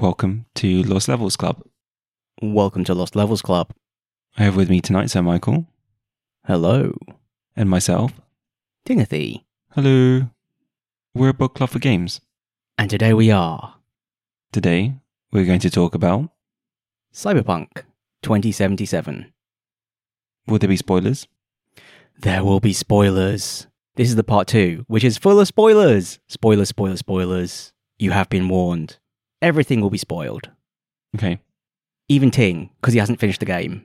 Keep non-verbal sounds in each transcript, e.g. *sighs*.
Welcome to Lost Levels Club. Welcome to Lost Levels Club. I have with me tonight Sir Michael Hello, and myself. Timothy. Hello. We're a book club for games. And today we are Today, we're going to talk about Cyberpunk 2077. will there be spoilers? There will be spoilers. This is the part two, which is full of spoilers. Spoilers, spoilers, spoilers. You have been warned. Everything will be spoiled. Okay. Even Ting, because he hasn't finished the game.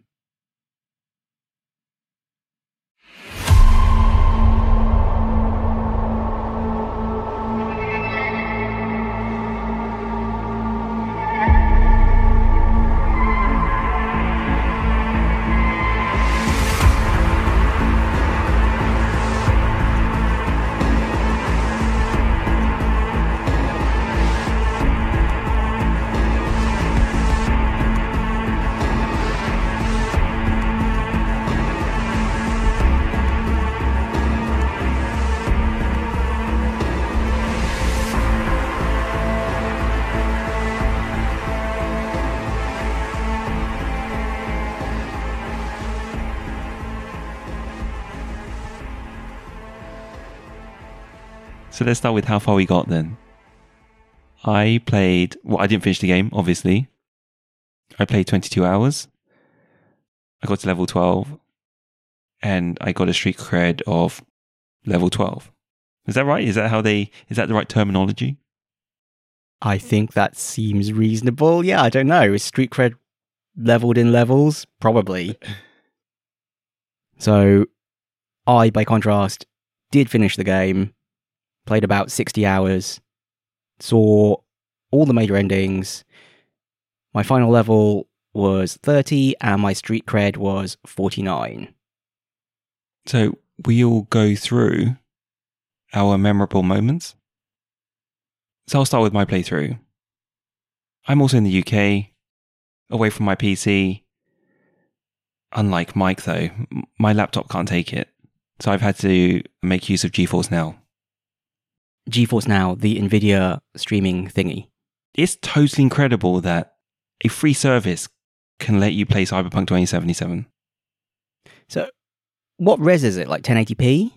So let's start with how far we got then. I played, well, I didn't finish the game, obviously. I played 22 hours. I got to level 12 and I got a street cred of level 12. Is that right? Is that how they, is that the right terminology? I think that seems reasonable. Yeah, I don't know. Is Street Cred leveled in levels? Probably. *laughs* So, I, by contrast, did finish the game, played about 60 hours, saw all the major endings. My final level was 30, and my Street Cred was 49. So we all go through our memorable moments. So I'll start with my playthrough. I'm also in the UK, away from my PC. Unlike Mike, though, my laptop can't take it. So I've had to make use of GeForce Now. GeForce Now, the NVIDIA streaming thingy. It's totally incredible that a free service can let you play Cyberpunk 2077. So, what res is it? Like 1080p?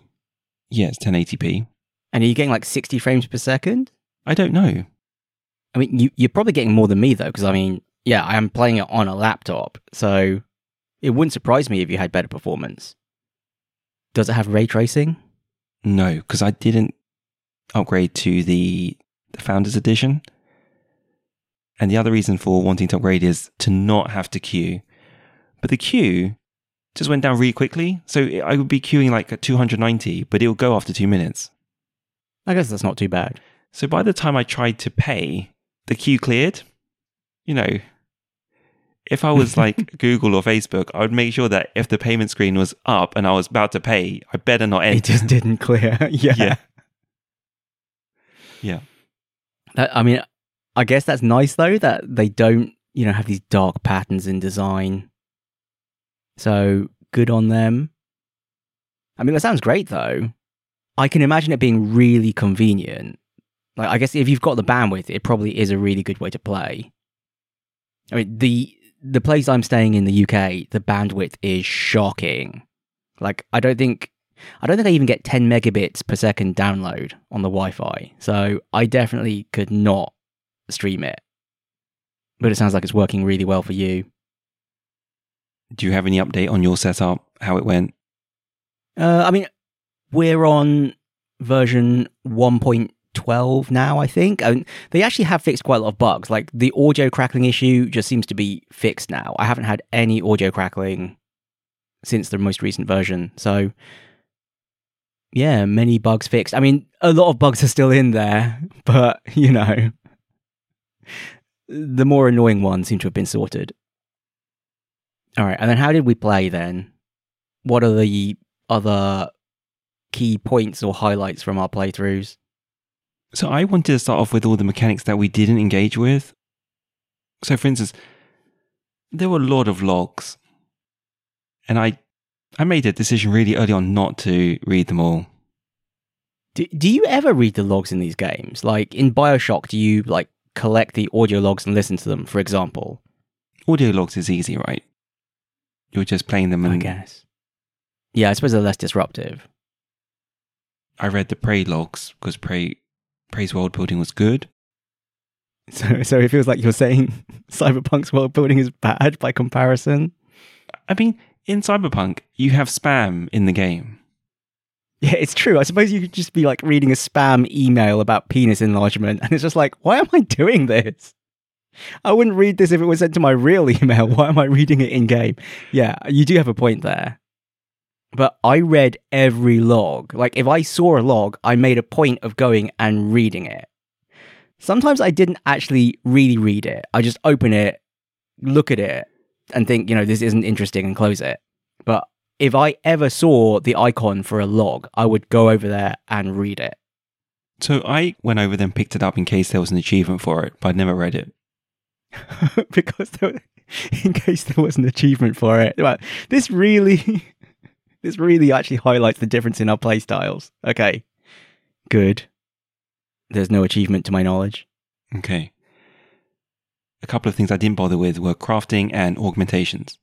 Yeah, it's 1080p. And are you getting like 60 frames per second? I don't know. I mean, you, you're probably getting more than me though, because I mean, yeah, I am playing it on a laptop, so it wouldn't surprise me if you had better performance. Does it have ray tracing? No, because I didn't upgrade to the, the Founders Edition. And the other reason for wanting to upgrade is to not have to queue. But the queue just went down really quickly. So I would be queuing like at 290, but it will go after two minutes. I guess that's not too bad. So by the time I tried to pay, the queue cleared. You know, if I was like *laughs* Google or Facebook, I would make sure that if the payment screen was up and I was about to pay, I better not It just didn't clear. *laughs* yeah. Yeah. Yeah. That- I mean, I guess that's nice though that they don't, you know, have these dark patterns in design. So good on them. I mean, that sounds great though. I can imagine it being really convenient. Like, I guess if you've got the bandwidth, it probably is a really good way to play. I mean, the the place I'm staying in the UK, the bandwidth is shocking. Like, I don't think I don't think I even get 10 megabits per second download on the Wi Fi. So I definitely could not stream it. But it sounds like it's working really well for you. Do you have any update on your setup, how it went? Uh, I mean, we're on version 1.12 now, I think. I mean, they actually have fixed quite a lot of bugs. Like the audio crackling issue just seems to be fixed now. I haven't had any audio crackling since the most recent version. So, yeah, many bugs fixed. I mean, a lot of bugs are still in there, *laughs* but, you know, the more annoying ones seem to have been sorted. All right, and then how did we play then? What are the other key points or highlights from our playthroughs? So I wanted to start off with all the mechanics that we didn't engage with. So, for instance, there were a lot of logs, and I, I made a decision really early on not to read them all. Do, do you ever read the logs in these games? Like in Bioshock, do you like collect the audio logs and listen to them, for example. Audio logs is easy, right? You're just playing them, and I guess. Yeah, I suppose they're less disruptive. I read the Prey logs because Prey Prey's world building was good. *laughs* So, so it feels like you're saying *laughs* Cyberpunk's world building is bad by comparison. I mean, in Cyberpunk, you have spam in the game. Yeah, it's true. I suppose you could just be like reading a spam email about penis enlargement, and it's just like, why am I doing this? I wouldn't read this if it was sent to my real *laughs* email. Why am I reading it in game? Yeah, you do have a point there. But I read every log. Like, if I saw a log, I made a point of going and reading it. Sometimes I didn't actually really read it. I just open it, look at it, and think, you know, this isn't interesting and close it. But if I ever saw the icon for a log, I would go over there and read it. So I went over there and picked it up in case there was an achievement for it, but I'd never read it. *laughs* because there, *laughs* in case there was an achievement for it. Well, this really, *laughs* this really actually highlights the difference in our playstyles. Okay, good. There's no achievement to my knowledge. Okay. A couple of things I didn't bother with were crafting and augmentations.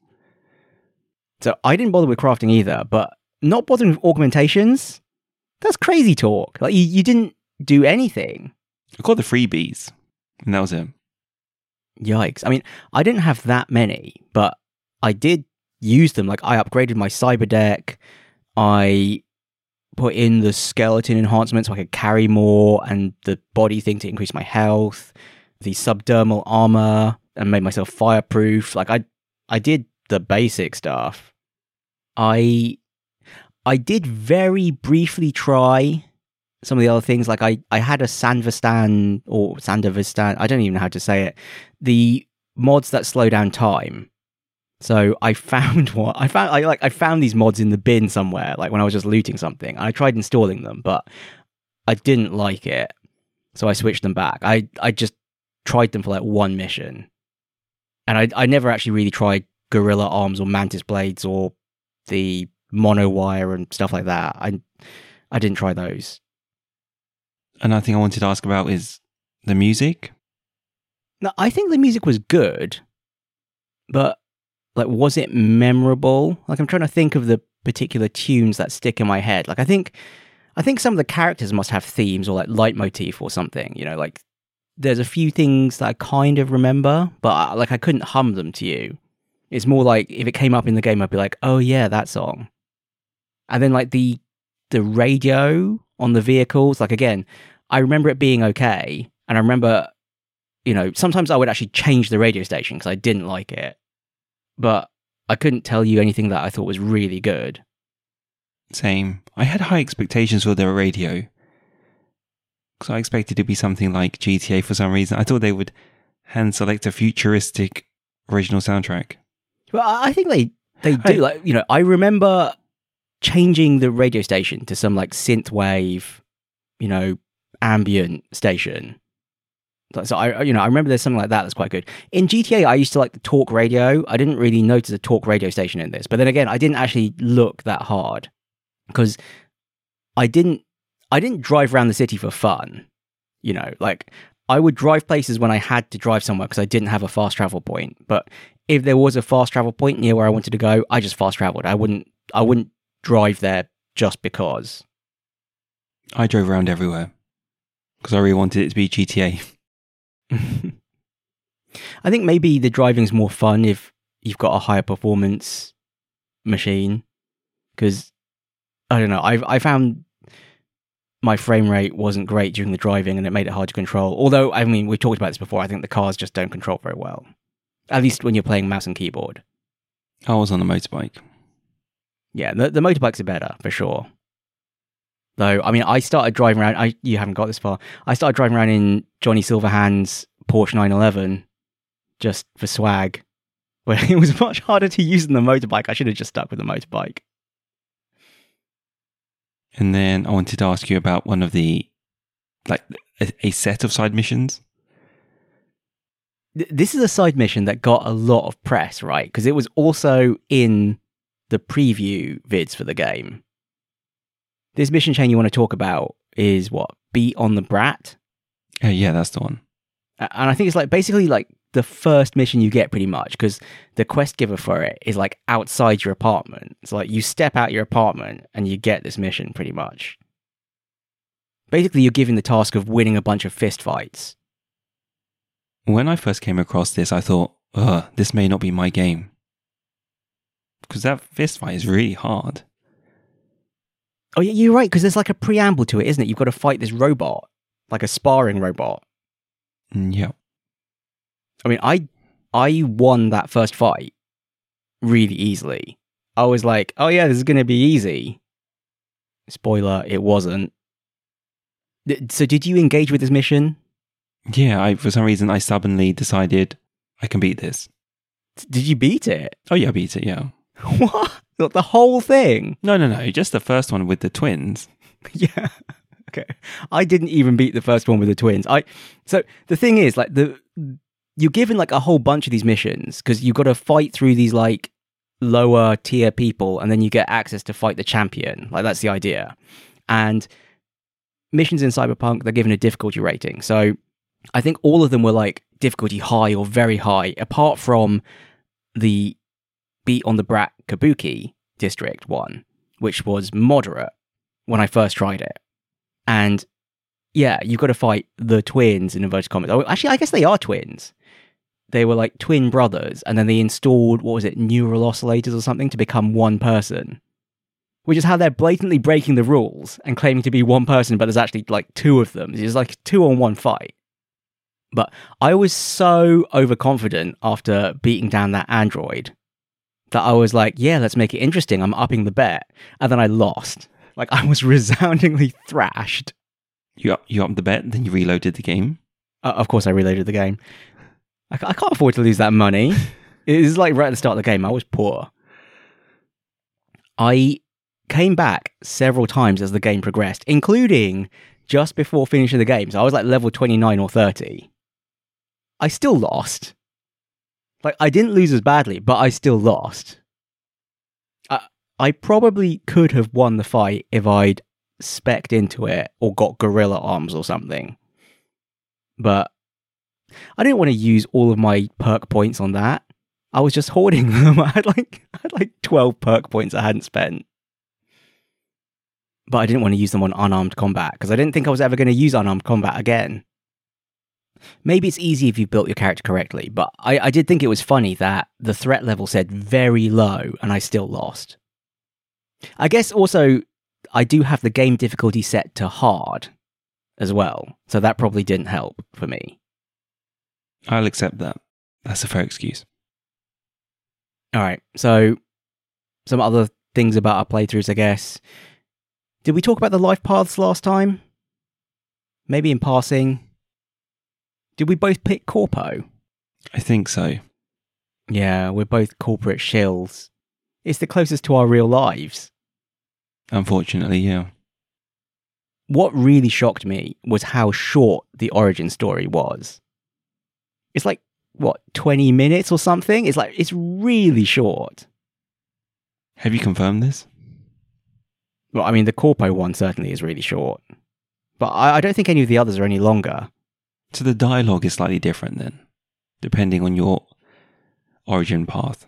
So I didn't bother with crafting either, but not bothering with augmentations, that's crazy talk. Like you, you didn't do anything. I got the freebies, and that was it. Yikes. I mean, I didn't have that many, but I did use them. Like I upgraded my cyber deck. I put in the skeleton enhancement so I could carry more and the body thing to increase my health, the subdermal armor and made myself fireproof. Like I I did the basic stuff. I I did very briefly try some of the other things. Like I, I had a Sanderstan or Sanderstan, I don't even know how to say it. The mods that slow down time. So I found *laughs* what I found. I like I found these mods in the bin somewhere, like when I was just looting something. I tried installing them, but I didn't like it, so I switched them back. I I just tried them for like one mission, and I I never actually really tried Gorilla Arms or Mantis Blades or the Mono Wire and stuff like that. I I didn't try those. Another thing I wanted to ask about is the music. No, I think the music was good, but like, was it memorable? Like, I'm trying to think of the particular tunes that stick in my head. Like, I think, I think some of the characters must have themes or like leitmotif or something. You know, like there's a few things that I kind of remember, but uh, like I couldn't hum them to you. It's more like if it came up in the game, I'd be like, oh yeah, that song. And then like the the radio on the vehicles, like again, I remember it being okay, and I remember, you know, sometimes I would actually change the radio station because I didn't like it, but I couldn't tell you anything that I thought was really good. Same. I had high expectations for the radio because I expected it to be something like GTA for some reason. I thought they would hand select a futuristic original soundtrack. Well, I think they they do. I- like you know, I remember changing the radio station to some like synth wave, you know, ambient station. So- So I, you know, I remember there's something like that that's quite good. In GTA, I used to like the talk radio. I didn't really notice a talk radio station in this, but then again, I didn't actually look that hard because I didn't, I didn't drive around the city for fun. You know, like I would drive places when I had to drive somewhere because I didn't have a fast travel point. But if there was a fast travel point near where I wanted to go, I just fast traveled. I wouldn't, I wouldn't drive there just because. I drove around everywhere because I really wanted it to be GTA. *laughs* I think maybe the driving's more fun if you've got a higher performance machine because I don't know. I I found my frame rate wasn't great during the driving and it made it hard to control. Although I mean we've talked about this before. I think the cars just don't control very well. At least when you're playing mouse and keyboard. I was on a motorbike. Yeah, the, the motorbikes are better for sure. Though, I mean, I started driving around. I you haven't got this far. I started driving around in Johnny Silverhand's Porsche 911 just for swag. But *laughs* it was much harder to use than the motorbike. I should have just stuck with the motorbike. And then I wanted to ask you about one of the, like, a, a set of side missions. This is a side mission that got a lot of press, right? Because it was also in the preview vids for the game. This mission chain you want to talk about is what? Beat on the Brat? Uh, yeah, that's the one. And I think it's like basically like the first mission you get pretty much because the quest giver for it is like outside your apartment. It's like you step out your apartment and you get this mission pretty much. Basically, you're given the task of winning a bunch of fist fights. When I first came across this, I thought, ugh, this may not be my game. Because that fist fight is really hard. Oh, yeah, you're right because there's like a preamble to it, isn't it? You've got to fight this robot, like a sparring robot. Mm, Yeah. I mean, I I won that first fight really easily. I was like, "Oh yeah, this is going to be easy." Spoiler, it wasn't. So did you engage with this mission? Yeah, I for some reason I stubbornly decided I can beat this. Did you beat it? Oh yeah, I beat it, yeah. *laughs* What? Like, The whole thing? No, no, no, just the first one with the twins. *laughs* yeah. Okay. I didn't even beat the first one with the twins. I so the thing is like the you're given like a whole bunch of these missions because you've got to fight through these like lower tier people and then you get access to fight the champion. Like that's the idea. And missions in Cyberpunk they're given a difficulty rating. So I think all of them were like difficulty high or very high apart from the beat on the brat Kabuki district one which was moderate when I first tried it. And yeah, you've got to fight the twins in inverted commas. Oh, actually, I guess they are twins. They were like twin brothers, and then they installed, what was it, neural oscillators or something to become one person. Which is how they're blatantly breaking the rules and claiming to be one person, but there's actually like two of them. It's like two on one fight. But I was so overconfident after beating down that android that I was like, yeah, let's make it interesting. I'm upping the bet. And then I lost. Like I was *laughs* resoundingly thrashed. You up, you up the bet, and then you reloaded the game. Uh, of course, I reloaded the game. I, I can't afford to lose that money. *laughs* it was like right at the start of the game, I was poor. I came back several times as the game progressed, including just before finishing the game. So I was like level 29 or 30. I still lost. Like, I didn't lose as badly, but I still lost. I, I probably could have won the fight if I'd specced into it or got gorilla arms or something. But I didn't want to use all of my perk points on that. I was just hoarding *laughs* them. I had like I had like 12 perk points I hadn't spent. But I didn't want to use them on unarmed combat because I didn't think I was ever going to use unarmed combat again. Maybe it's easy if you built your character correctly, but I, I did think it was funny that the threat level said very low and I still lost. I guess also I do have the game difficulty set to hard as well, so that probably didn't help for me. I'll accept that. That's a fair excuse. All right, so some other things about our playthroughs, I guess. Did we talk about the life paths last time? Maybe in passing. Did we both pick Corpo? I think so. Yeah, we're both corporate shills. It's the closest to our real lives. Unfortunately, yeah. What really shocked me was how short the origin story was. It's like, what, 20 minutes or something? It's like, it's really short. Have you confirmed this? Well, I mean, the Corpo one certainly is really short. But I, I don't think any of the others are any longer. So the dialogue is slightly different then, depending on your origin path.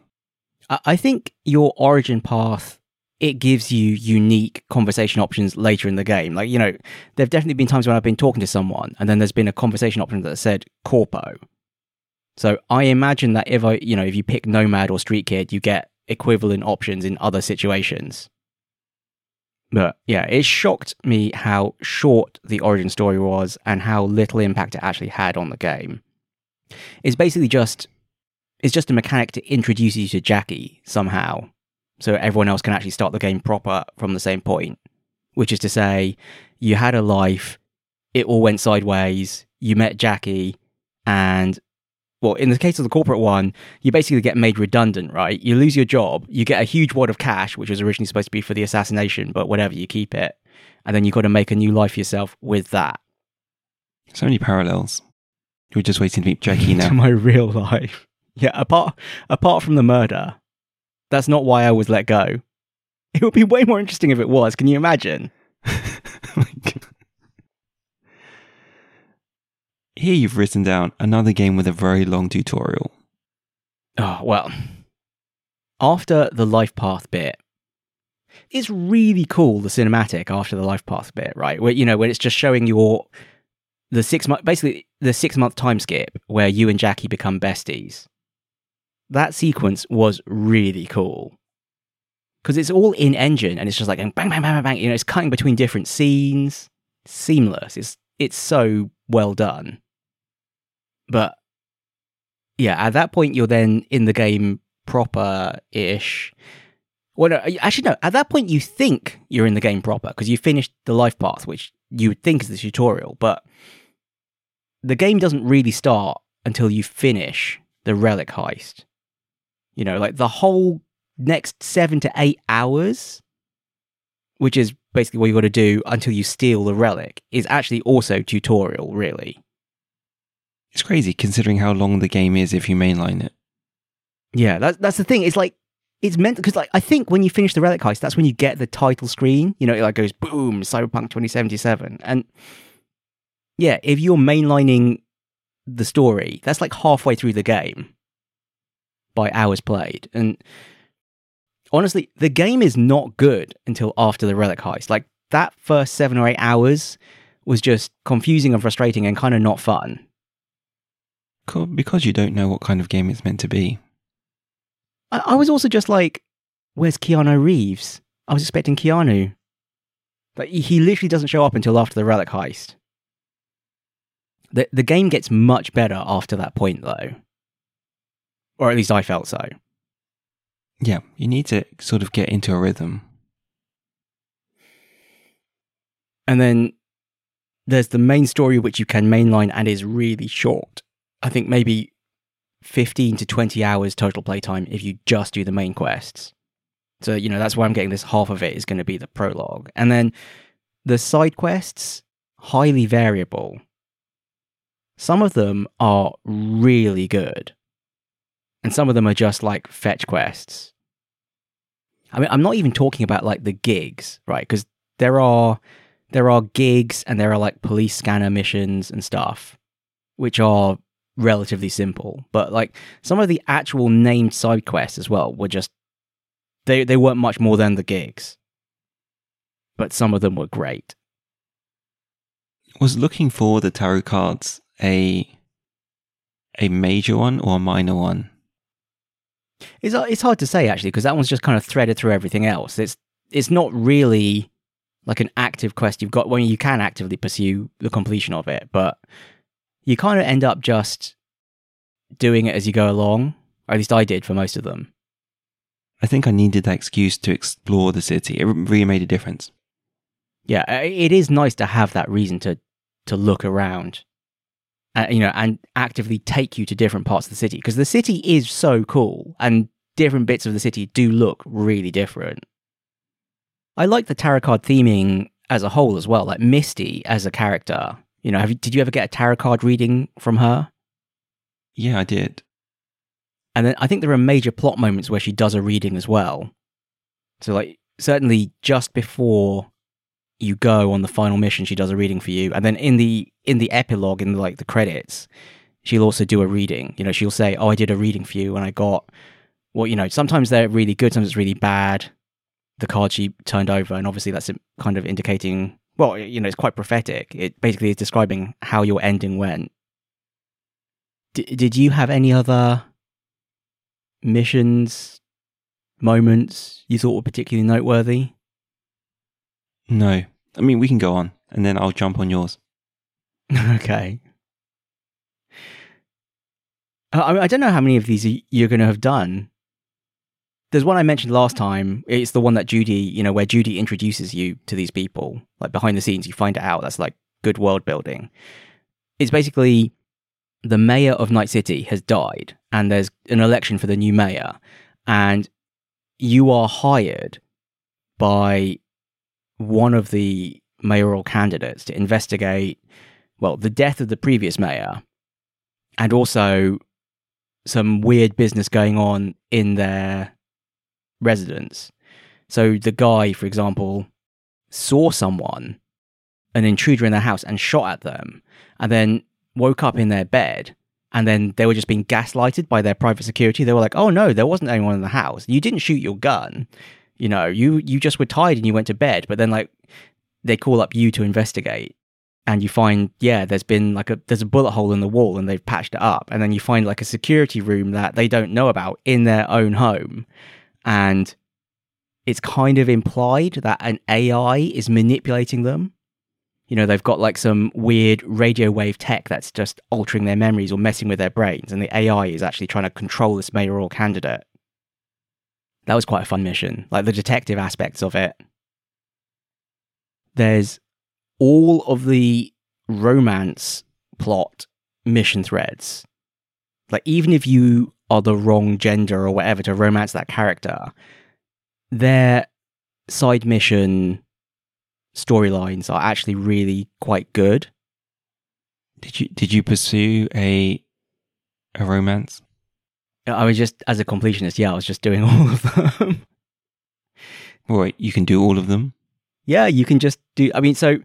I I think your origin path it gives you unique conversation options later in the game. Like you know, there've definitely been times when I've been talking to someone, and then there's been a conversation option that said corpo. So I imagine that if I, you know, if you pick nomad or street kid, you get equivalent options in other situations. But yeah, it shocked me how short the origin story was and how little impact it actually had on the game. It's basically just it's just a mechanic to introduce you to Jackie somehow, so everyone else can actually start the game proper from the same point. Which is to say, you had a life, it all went sideways, you met Jackie, and well, in the case of the corporate one, you basically get made redundant, right? You lose your job, you get a huge wad of cash, which was originally supposed to be for the assassination, but whatever, you keep it. And then you've got to make a new life for yourself with that. So many parallels. You're just waiting to meet Jackie *laughs* now. to my real life. Yeah, apart apart from the murder, that's not why I was let go. It would be way more interesting if it was. Can you imagine? Here you've written down another game with a very long tutorial. Oh, well. After the life path bit, it's really cool the cinematic after the life path bit, right? Where you know, when it's just showing your the six month basically the six month time skip where you and Jackie become besties. That sequence was really cool. Because it's all in engine and it's just like bang, bang, bang, bang, bang. You know, it's cutting between different scenes. Seamless. It's it's so well done. But yeah, at that point you're then in the game proper ish. Well, no, actually, no. At that point, you think you're in the game proper because you finished the life path, which you would think is the tutorial. But the game doesn't really start until you finish the relic heist. You know, like the whole next seven to eight hours, which is basically what you've got to do until you steal the relic, is actually also tutorial, really. It's crazy considering how long the game is if you mainline it. Yeah, that's that's the thing. It's like it's meant because like I think when you finish the relic heist, that's when you get the title screen. You know, it like goes boom, Cyberpunk 2077, and yeah, if you're mainlining the story, that's like halfway through the game by hours played, and honestly, the game is not good until after the relic heist. Like that first seven or eight hours was just confusing and frustrating and kind of not fun. Because you don't know what kind of game it's meant to be. I, I was also just like, where's Keanu Reeves? I was expecting Keanu. Like he literally doesn't show up until after the relic heist. The the game gets much better after that point though. Or at least I felt so. Yeah, you need to sort of get into a rhythm. And then there's the main story which you can mainline and is really short. I think maybe 15 to 20 hours total playtime if you just do the main quests. So, you know, that's why I'm getting this half of it is going to be the prologue. And then the side quests, highly variable. Some of them are really good. And some of them are just like fetch quests. I mean, I'm not even talking about like the gigs, right? Because there are there are gigs and there are like police scanner missions and stuff, which are relatively simple. But like some of the actual named side quests as well were just they they weren't much more than the gigs. But some of them were great. Was looking for the tarot cards a a major one or a minor one? It's uh, it's hard to say actually because that one's just kind of threaded through everything else. It's it's not really like an active quest you've got when you can actively pursue the completion of it, but you kind of end up just doing it as you go along. Or at least I did for most of them. I think I needed that excuse to explore the city. It really made a difference. Yeah, it is nice to have that reason to to look around, uh, you know, and actively take you to different parts of the city because the city is so cool, and different bits of the city do look really different. I like the tarot card theming as a whole as well. Like Misty as a character you know, have you, did you ever get a tarot card reading from her? Yeah, I did. And then I think there are major plot moments where she does a reading as well. So, like, certainly just before you go on the final mission, she does a reading for you, and then in the in the epilogue, in the, like the credits, she'll also do a reading. You know, she'll say, "Oh, I did a reading for you, and I got." Well, you know, sometimes they're really good, sometimes it's really bad. The card she turned over, and obviously that's kind of indicating well, you know, it's quite prophetic. It basically is describing how your ending went. D- did you have any other missions, moments you thought were particularly noteworthy? No. I mean, we can go on and then I'll jump on yours. *laughs* okay. I, I don't know how many of these you're going to have done there's one I mentioned last time. It's the one that Judy, you know, where Judy introduces you to these people, like behind the scenes. You find it out. That's like good world building. It's basically the mayor of Night City has died, and there's an election for the new mayor, and you are hired by one of the mayoral candidates to investigate, well, the death of the previous mayor, and also some weird business going on in their residents. So the guy, for example, saw someone, an intruder in their house, and shot at them. And then woke up in their bed and then they were just being gaslighted by their private security. They were like, "Oh no, there wasn't anyone in the house. You didn't shoot your gun. You know, you you just were tired and you went to bed." But then like they call up you to investigate and you find yeah there's been like a there's a bullet hole in the wall and they've patched it up and then you find like a security room that they don't know about in their own home and it's kind of implied that an AI is manipulating them. You know they've got like some weird radio wave tech that's just altering their memories or messing with their brains and the AI is actually trying to control this mayoral candidate. That was quite a fun mission. Like the detective aspects of it. There's all of the romance plot mission threads. Like, even if you are the wrong gender or whatever to romance that character, their side mission storylines are actually really quite good. Did you did you pursue a a romance? I was just as a completionist, yeah, I was just doing *laughs* all of them. Wait, you can do all of them? Yeah, you can just do. I mean, so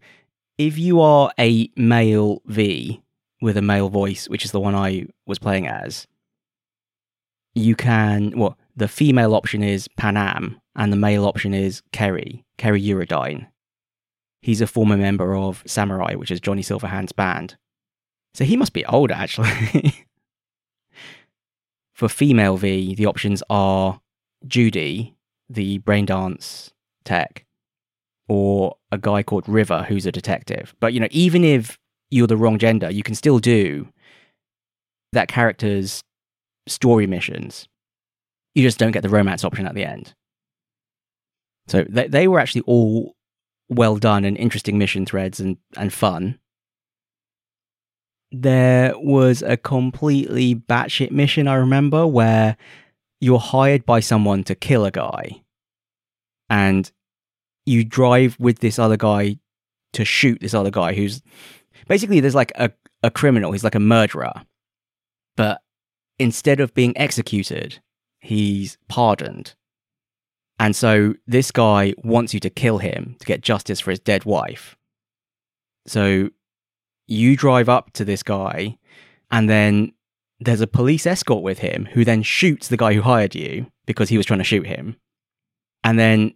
if you are a male V with a male voice, which is the one I was playing as, you can. Well, the female option is Panam, and the male option is Kerry, Kerry Eurodyne. He's a former member of Samurai, which is Johnny Silverhand's band. So he must be older, actually. *laughs* For female V, the options are Judy, the brain dance tech, or a guy called River who's a detective. But you know, even if you're the wrong gender, you can still do that character's story missions. You just don't get the romance option at the end. So they they were actually all well done and interesting mission threads and, and fun. There was a completely batshit mission I remember where you're hired by someone to kill a guy. And you drive with this other guy to shoot this other guy who's basically there's like a, a criminal, he's like a murderer. But instead of being executed, he's pardoned. And so this guy wants you to kill him to get justice for his dead wife. So you drive up to this guy, and then there's a police escort with him who then shoots the guy who hired you because he was trying to shoot him. And then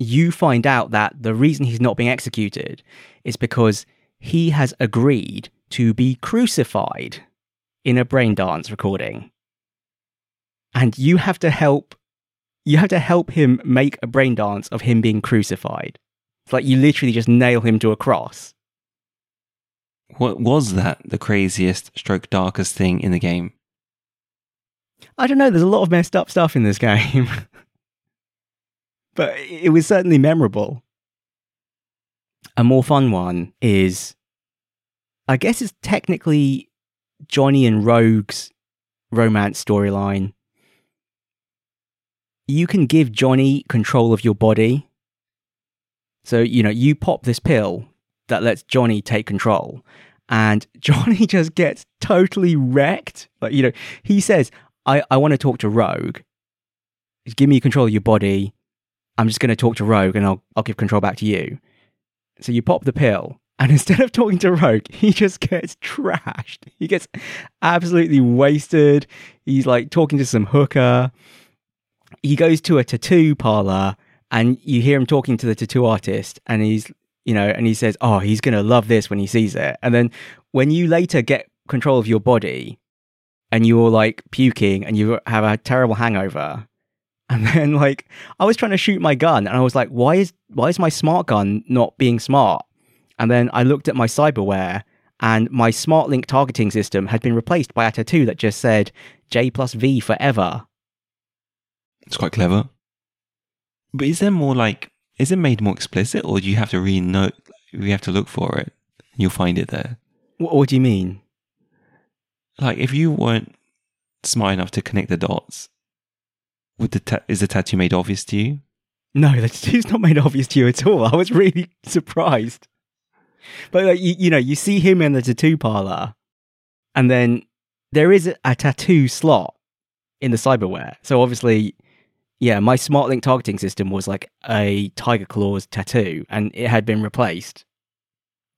you find out that the reason he's not being executed is because he has agreed to be crucified in a brain dance recording. And you have to help you have to help him make a brain dance of him being crucified. It's like you literally just nail him to a cross. What was that the craziest stroke darkest thing in the game? I don't know, there's a lot of messed up stuff in this game. *laughs* but it was certainly memorable. A more fun one is, I guess it's technically Johnny and Rogue's romance storyline. You can give Johnny control of your body. So, you know, you pop this pill that lets Johnny take control, and *laughs* Johnny just gets totally wrecked. Like, you know, he says, I, I want to talk to Rogue. Give me control of your body. I'm just going to talk to Rogue and I'll, I'll give control back to you. So you pop the pill, and instead of talking to Rogue, he just gets trashed. He gets absolutely wasted. He's like talking to some hooker. He goes to a tattoo parlor, and you hear him talking to the tattoo artist, and he's, you know, and he says, Oh, he's going to love this when he sees it. And then when you later get control of your body, and you're like puking and you have a terrible hangover, and *laughs* then like I was trying to shoot my gun and I was like, why is why is my smart gun not being smart? And then I looked at my cyberware and my smart link targeting system had been replaced by a tattoo that just said J plus V forever. It's quite clever. But is there more like is it made more explicit or do you have to really know you have to look for it? You'll find it there. What, what do you mean? Like if you weren't smart enough to connect the dots, would the ta- is the tattoo made obvious to you? No, the tattoo's not made obvious to you at all. I was really surprised. But like, you, you know, you see him in the tattoo parlor, and then there is a, a tattoo slot in the cyberware. So obviously, yeah, my smart link targeting system was like a tiger claws tattoo, and it had been replaced.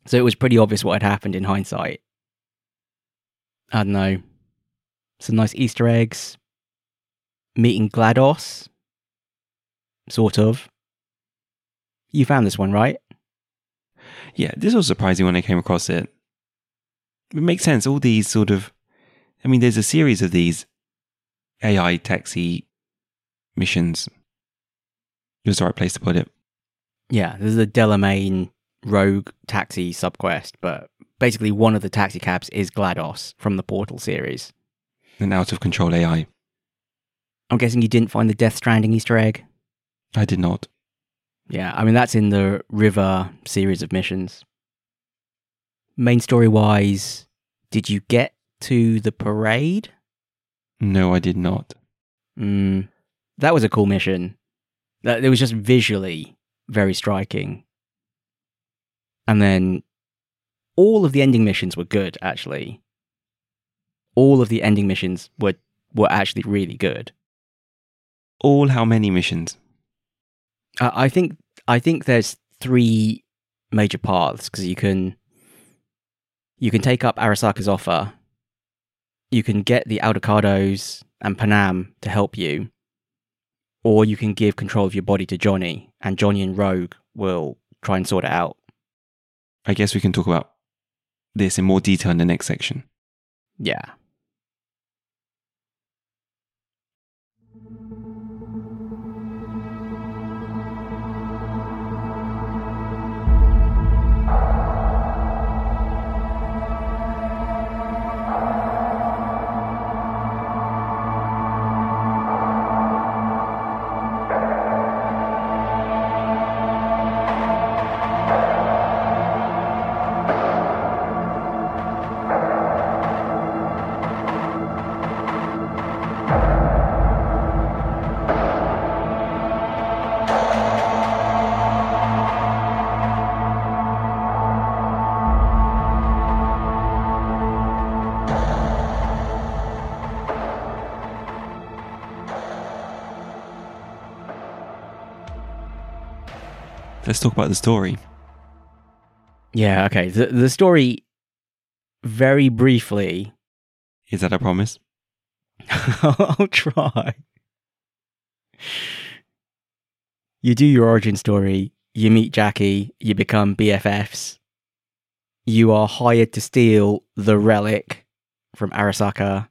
So it was pretty obvious what had happened in hindsight. I don't know, some nice Easter eggs, meeting GLaDOS, sort of. You found this one, right? Yeah, this was surprising when I came across it. It makes sense. All these sort of, I mean, there's a series of these AI taxi missions. It was the right place to put it. Yeah, this is a Delamain rogue taxi subquest, but basically one of the taxi cabs is GLaDOS from the Portal series. An out of control AI. I'm guessing you didn't find the Death Stranding Easter egg? I did not. Yeah, I mean, that's in the River series of missions. Main story wise, did you get to the parade? No, I did not. Mm, that was a cool mission. That it was just visually very striking. And then all of the ending missions were good, actually. All of the ending missions were were actually really good. All how many missions? Uh, I think I think there's three major paths because you can you can take up Arasaka's offer. You can get the Aldecaldos and Panam to help you, or you can give control of your body to Johnny, and Johnny and Rogue will try and sort it out. I guess we can talk about this in more detail in the next section. Yeah. Let's talk about the story. Yeah, okay. The the story very briefly Is that a promise? *laughs* I'll try. You do your origin story, you meet Jackie, you become BFFs. You are hired to steal the relic from Arasaka.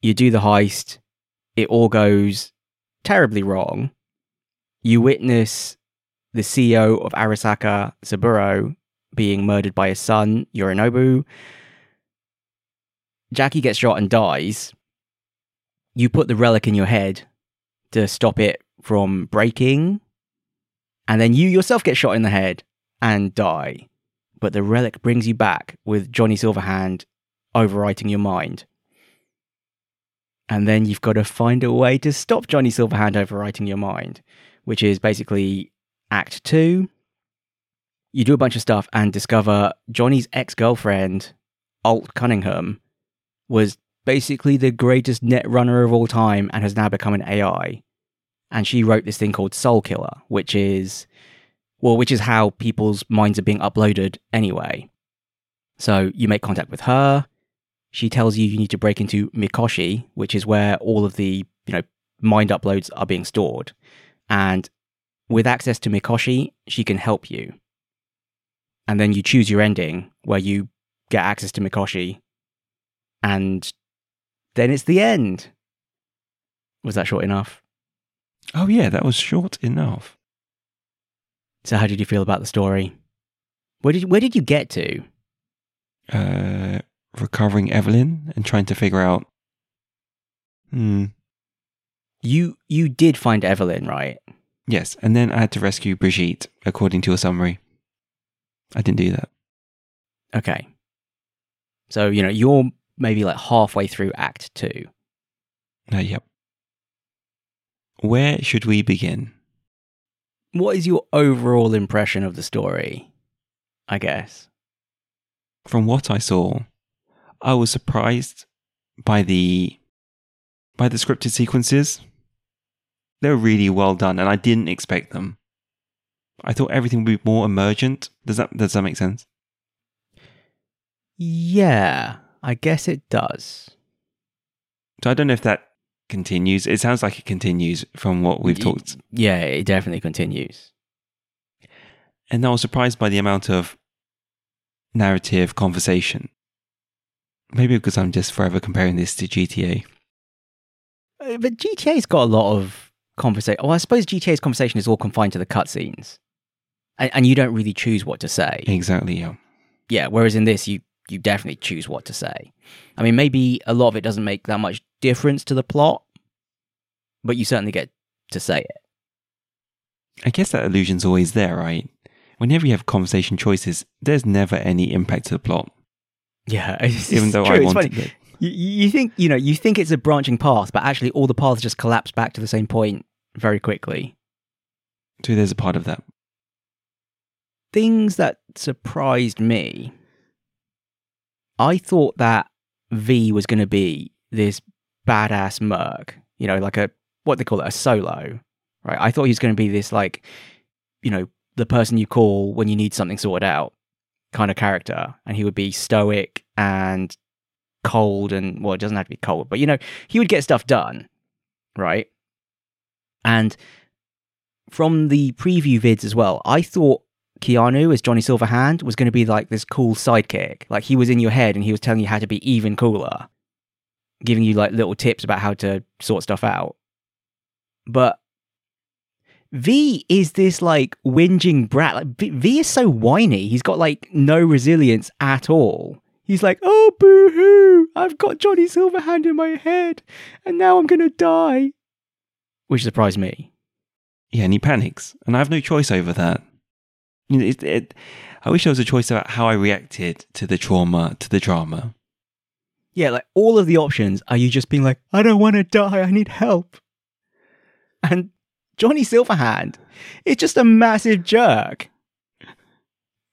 You do the heist. It all goes terribly wrong. You witness the CEO of Arasaka Saburo, being murdered by his son, Yorinobu. Jackie gets shot and dies. You put the relic in your head to stop it from breaking. And then you yourself get shot in the head and die. But the relic brings you back with Johnny Silverhand overwriting your mind. And then you've got to find a way to stop Johnny Silverhand overwriting your mind, which is basically Act 2. You do a bunch of stuff and discover Johnny's ex girlfriend, Alt Cunningham, was basically the greatest net runner of all time and has now become an AI. And she wrote this thing called Soul Killer, which is, well, which is how people's minds are being uploaded anyway. So you make contact with her. She tells you you need to break into Mikoshi, which is where all of the, you know, mind uploads are being stored. And with access to Mikoshi, she can help you. And then you choose your ending where you get access to Mikoshi. And then it's the end. Was that short enough? Oh, yeah, that was short enough. So how did you feel about the story? Where did where did you get to? Uh, recovering Evelyn and trying to figure out. Hmm. You you did find Evelyn, right? Yes, and then I had to rescue Brigitte, according to your summary. I didn't do that. Okay. So, you know, you're maybe like halfway through Act Two. Uh, yep. Where should we begin? What is your overall impression of the story? I guess. From what I saw, I was surprised by the by the scripted sequences. They were really well done, and I didn't expect them. I thought everything would be more emergent. Does that does that make sense? Yeah. I guess it does. So I don't know if that continues. It sounds like it continues from what we've talked. Yeah, it definitely continues. And I was surprised by the amount of narrative conversation. Maybe because I'm just forever comparing this to GTA. Uh, But GTA's got a lot of conversation. Well, I suppose GTA's conversation is all confined to the cutscenes, and, and you don't really choose what to say. Exactly, yeah. Yeah, whereas in this, you you definitely choose what to say. I mean, maybe a lot of it doesn't make that much difference to the plot, but you certainly get to say it. I guess that illusion's always there, right? Whenever you have conversation choices, there's never any impact to the plot. Yeah, *laughs* it's, Even though true. I wanted funny. it. You, you think you know you think it's a branching path, but actually all the paths just collapse back to the same point very quickly. So there's a part of that. things that surprised me. I thought that V was going to be this badass merc, you know, like a what they call it, a solo, right? I thought he was going to be this like, you know, the person you call when you need something sorted out kind of character, and he would be stoic and cold, and well, it doesn't have to be cold, but you know, he would get stuff done, right? And from the preview vids as well, I thought Keanu as Johnny Silverhand was going to be like this cool sidekick. Like he was in your head and he was telling you how to be even cooler, giving you like little tips about how to sort stuff out. But V is this like whinging brat. Like V, v is so whiny. He's got like no resilience at all. He's like, oh boo hoo! I've got Johnny Silverhand in my head, and now I'm gonna die. Which surprised me. Yeah, and he panics, and I have no choice over that. You it, it, I wish there was a choice about how I reacted to the trauma, to the drama. Yeah, like all of the options are you just being like, I don't want to die, I need help. And Johnny Silverhand is just a massive jerk.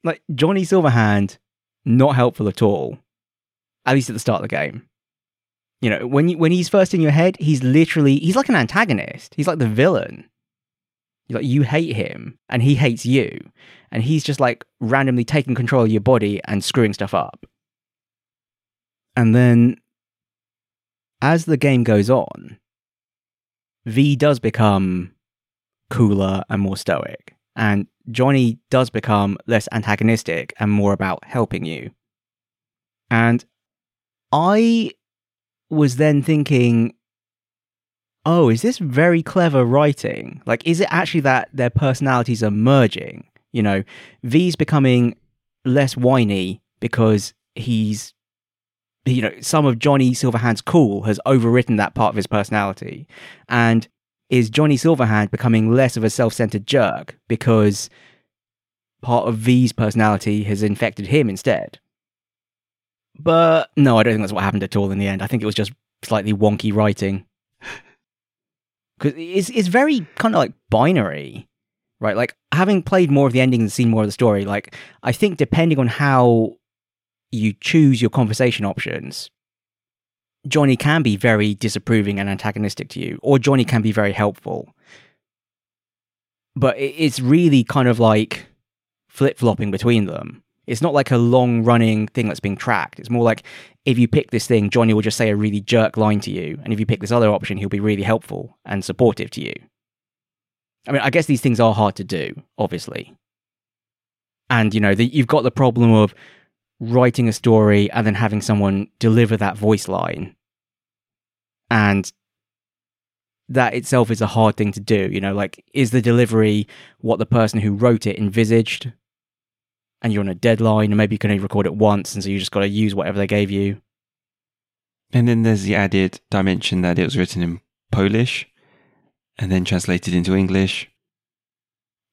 Like Johnny Silverhand, not helpful at all. At least at the start of the game. You know, when you, when he's first in your head, he's literally he's like an antagonist. He's like the villain. Like you hate him and he hates you. And he's just like randomly taking control of your body and screwing stuff up. And then as the game goes on, V does become cooler and more stoic. And Johnny does become less antagonistic and more about helping you. And I was then thinking, oh, is this very clever writing? Like, is it actually that their personalities are merging? You know, V's becoming less whiny because he's you know, some of Johnny Silverhand's cool has overwritten that part of his personality. And is Johnny Silverhand becoming less of a self centered jerk because part of V's personality has infected him instead? But no, I don't think that's what happened at all in the end. I think it was just slightly wonky writing. *laughs* Because it's, it's very kind of like binary, right? Like having played more of the endings and seen more of the story, like I think depending on how you choose your conversation options, Johnny can be very disapproving and antagonistic to you, or Johnny can be very helpful. But it's really kind of like flip flopping between them. It's not like a long running thing that's being tracked. It's more like if you pick this thing, Johnny will just say a really jerk line to you. And if you pick this other option, he'll be really helpful and supportive to you. I mean, I guess these things are hard to do, obviously. And, you know, the, you've got the problem of writing a story and then having someone deliver that voice line. And that itself is a hard thing to do. You know, like, is the delivery what the person who wrote it envisaged? And you're on a deadline, and maybe you can only record it once, and so you just got to use whatever they gave you. And then there's the added dimension that it was written in Polish and then translated into English.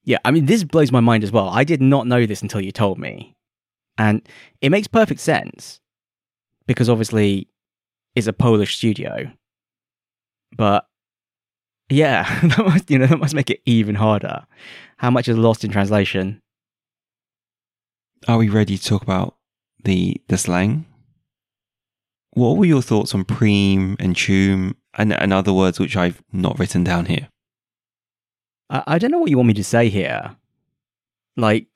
Yeah, I mean, this blows my mind as well. I did not know this until you told me. And it makes perfect sense because obviously it's a Polish studio. But yeah, *laughs* that must, you know, that must make it even harder. How much is lost in translation? Are we ready to talk about the the slang? What were your thoughts on preem and choom and, and other words which I've not written down here? I, I don't know what you want me to say here. Like,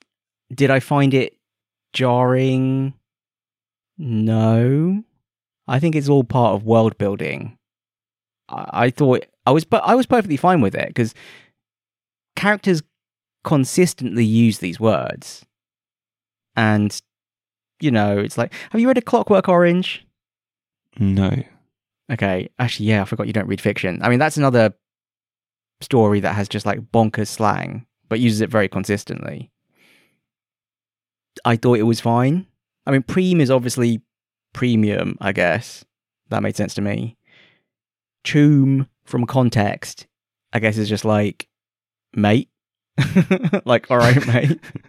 did I find it jarring? No. I think it's all part of world building. I, I thought I was, but I was perfectly fine with it because characters consistently use these words, and you know, it's like, have you read A Clockwork Orange? No. Okay, actually, yeah, I forgot you don't read fiction. I mean, that's another story that has just like bonkers slang, but uses it very consistently. I thought it was fine. I mean, preem is obviously premium, I guess. That made sense to me. Choom from context, I guess, is just like, mate. *laughs* like, all right, mate. *laughs*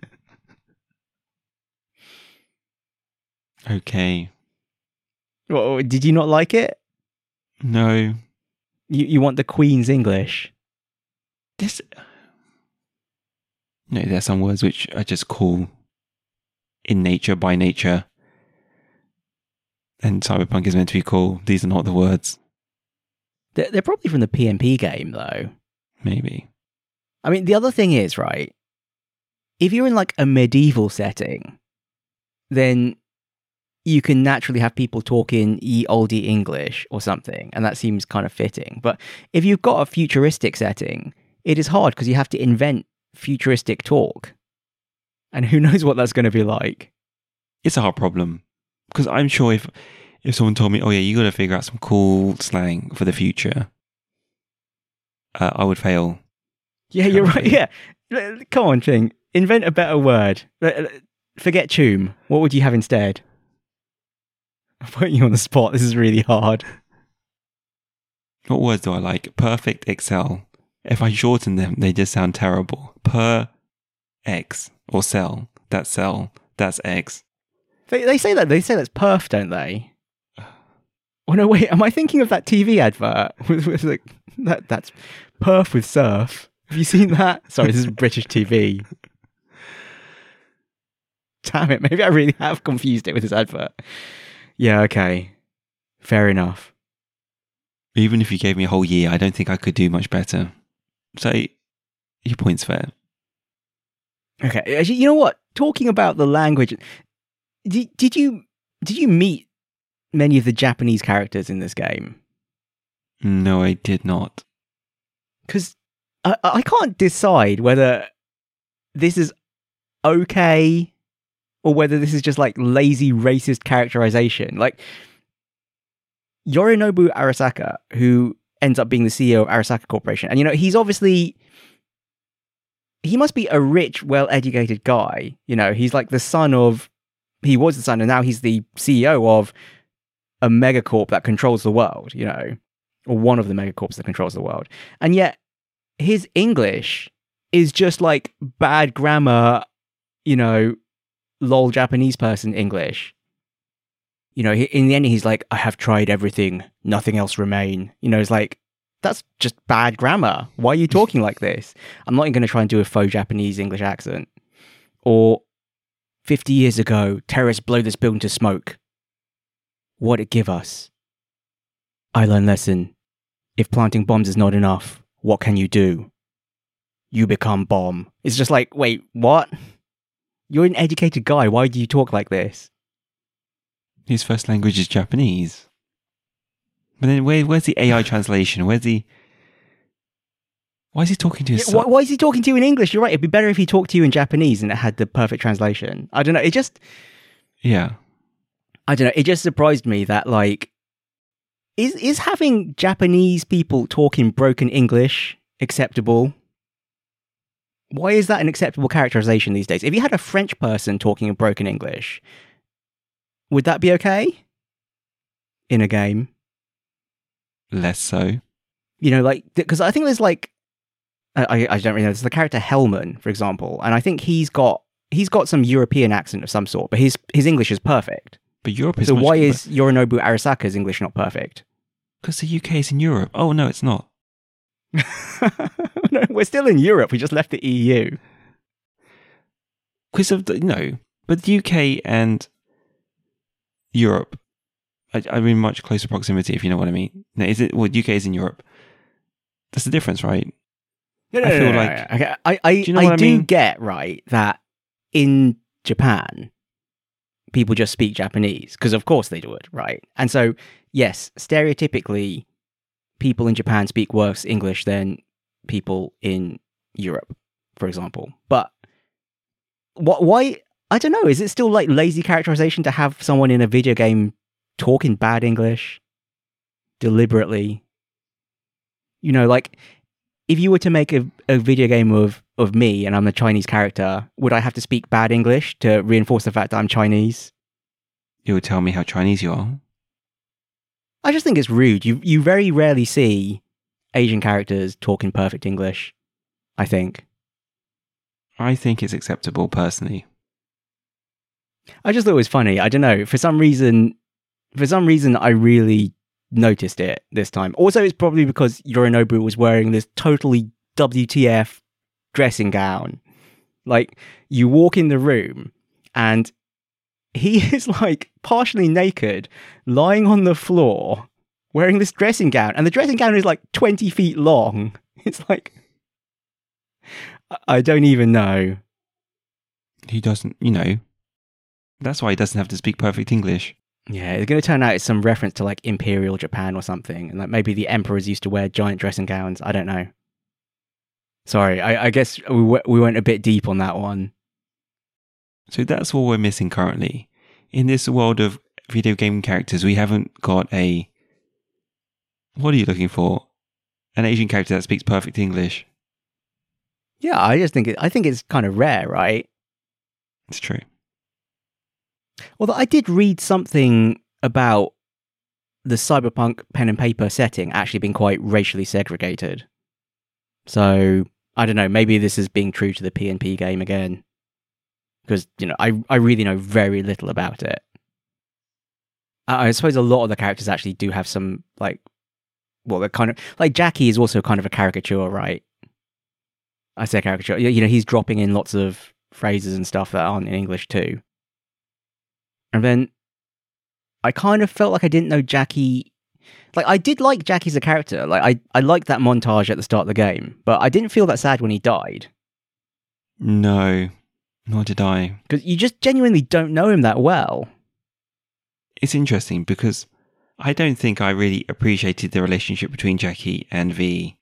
Okay. Well, did you not like it? No. You you want the Queen's English? This. No, there are some words which are just cool in nature, by nature. And Cyberpunk is meant to be cool. These are not the words. They're, they're probably from the PNP game, though. Maybe. I mean, the other thing is, right? If you're in like a medieval setting, then you can naturally have people talk in ye olde English or something, and that seems kind of fitting. But if you've got a futuristic setting, it is hard because you have to invent futuristic talk. And who *laughs* knows what that's going to be like? It's a hard problem. Because I'm sure if if someone told me, oh yeah, you got to figure out some cool slang for the future, uh, I would fail. Yeah, you're right. Yeah. Come on, thing. Invent a better word. Forget choom. What would you have instead? *laughs* I'm putting you on the spot. This is really hard. What words do I like? Perfect Excel. If I shorten them, they just sound terrible. Per X or cell. That's cell. That's X. They, they say that. They say that's perf, don't they? Oh no, wait. Am I thinking of that TV advert *laughs* with, with like that? That's perf with surf. Have you seen that? Sorry, this is British TV. Damn it! Maybe I really have confused it with this advert. Yeah. Okay. Fair enough. Even if you gave me a whole year, I don't think I could do much better. So your point's fair. Okay. Actually, you know what? Talking about the language, did, did you did you meet many of the Japanese characters in this game? No, I did not. Because I, I can't decide whether this is okay or whether this is just like lazy racist characterization. Like Yorinobu Arasaka, who ends up being the CEO of Arasaka Corporation, and you know he's obviously he must be a rich, well-educated guy. You know, he's like the son of he was the son, and now he's the CEO of a megacorp that controls the world. You know, or one of the megacorps that controls the world, and yet his English is just like bad grammar. You know, lol Japanese person English. You know, in the end, he's like, I have tried everything, nothing else remain. You know, it's like, that's just bad grammar. Why are you talking like this? I'm not even going to try and do a faux Japanese English accent. Or 50 years ago, terrorists blow this building to smoke. What it give us? I learned lesson. If planting bombs is not enough, what can you do? You become bomb. It's just like, wait, what? You're an educated guy. Why do you talk like this? His first language is Japanese. But then where, where's the AI translation? Where's the. Why is he talking to his Yeah, why, why is he talking to you in English? You're right. It'd be better if he talked to you in Japanese and it had the perfect translation. I don't know. It just, Yeah. I don't know. It just surprised me that like, is is having Japanese people talking broken English acceptable? Why is that an acceptable characterization these days? If you had a French person talking in broken English, would that be okay in a game? Less so. you know, like because I think there's like I I don't really know. There's the character Hellman, for example, and I think he's got he's got some European accent of some sort, but his his English is perfect. But Europe is. so why is Yorinobu Arasaka's English not perfect? Because the UK is in Europe. Oh, no, it's not. *laughs* no, *laughs* we're still in Europe. We just left the EU. Because of the. No. But the UK and Europe I, I'm in much closer proximity, if you know what I mean. No, is it? Well, UK is in Europe. That's the difference, right? No, I feel like- okay. I I, Do you know I what I do mean? get right that in Japan, people just speak Japanese because of course they do it, right? And so yes, stereotypically, people in Japan speak worse English than people in Europe, for example. But what? Why? I don't know. Is it still like lazy characterization to have someone in a video game talk in bad English deliberately? You know, like if you were to make a, a video game of of me and I'm the Chinese character, would I have to speak bad English to reinforce the fact that I'm Chinese? You would tell me how Chinese you are. I just think it's rude. You you very rarely see Asian characters talk in perfect English. I think. I think it's acceptable personally. I just thought it was funny. I don't know. For some reason, for some reason, I really noticed it this time. Also, it's probably because Yorinobu was wearing this totally WTF dressing gown. Like, you walk in the room and he *laughs* is like partially naked, lying on the floor, wearing this dressing gown. And the dressing gown is like 20 feet long. *laughs* It's like, I don't even know. He doesn't, you know, that's why he doesn't have to speak perfect English. Yeah, it's going to turn out it's some reference to like Imperial Japan or something. And like maybe the emperors used to wear giant dressing gowns. I don't know. Sorry, I, I guess we, w- we went a bit deep on that one. So that's what we're missing currently. In this world of video game characters, we haven't got a. What are you looking for? An Asian character that speaks perfect English. Yeah, I just think it, I think it's kind of rare, right? It's true. Although I did read something about the cyberpunk pen and paper setting actually being quite racially segregated. So I don't know. Maybe this is being true to the PNP game again, because you know I I really know very little about it. I, I suppose a lot of the characters actually do have some like, well, they're kind of like Jackie is also kind of a caricature, right? I say caricature. You know, he's dropping in lots of phrases and stuff that aren't in English too. And then I kind of felt like I didn't know Jackie. Like I did like Jackie as a character. Like I, I liked that montage at the start of the game, but I didn't feel that sad when he died No, nor did I. because you just genuinely don't know him that well. It's interesting because I don't think I really appreciated the relationship between Jackie and V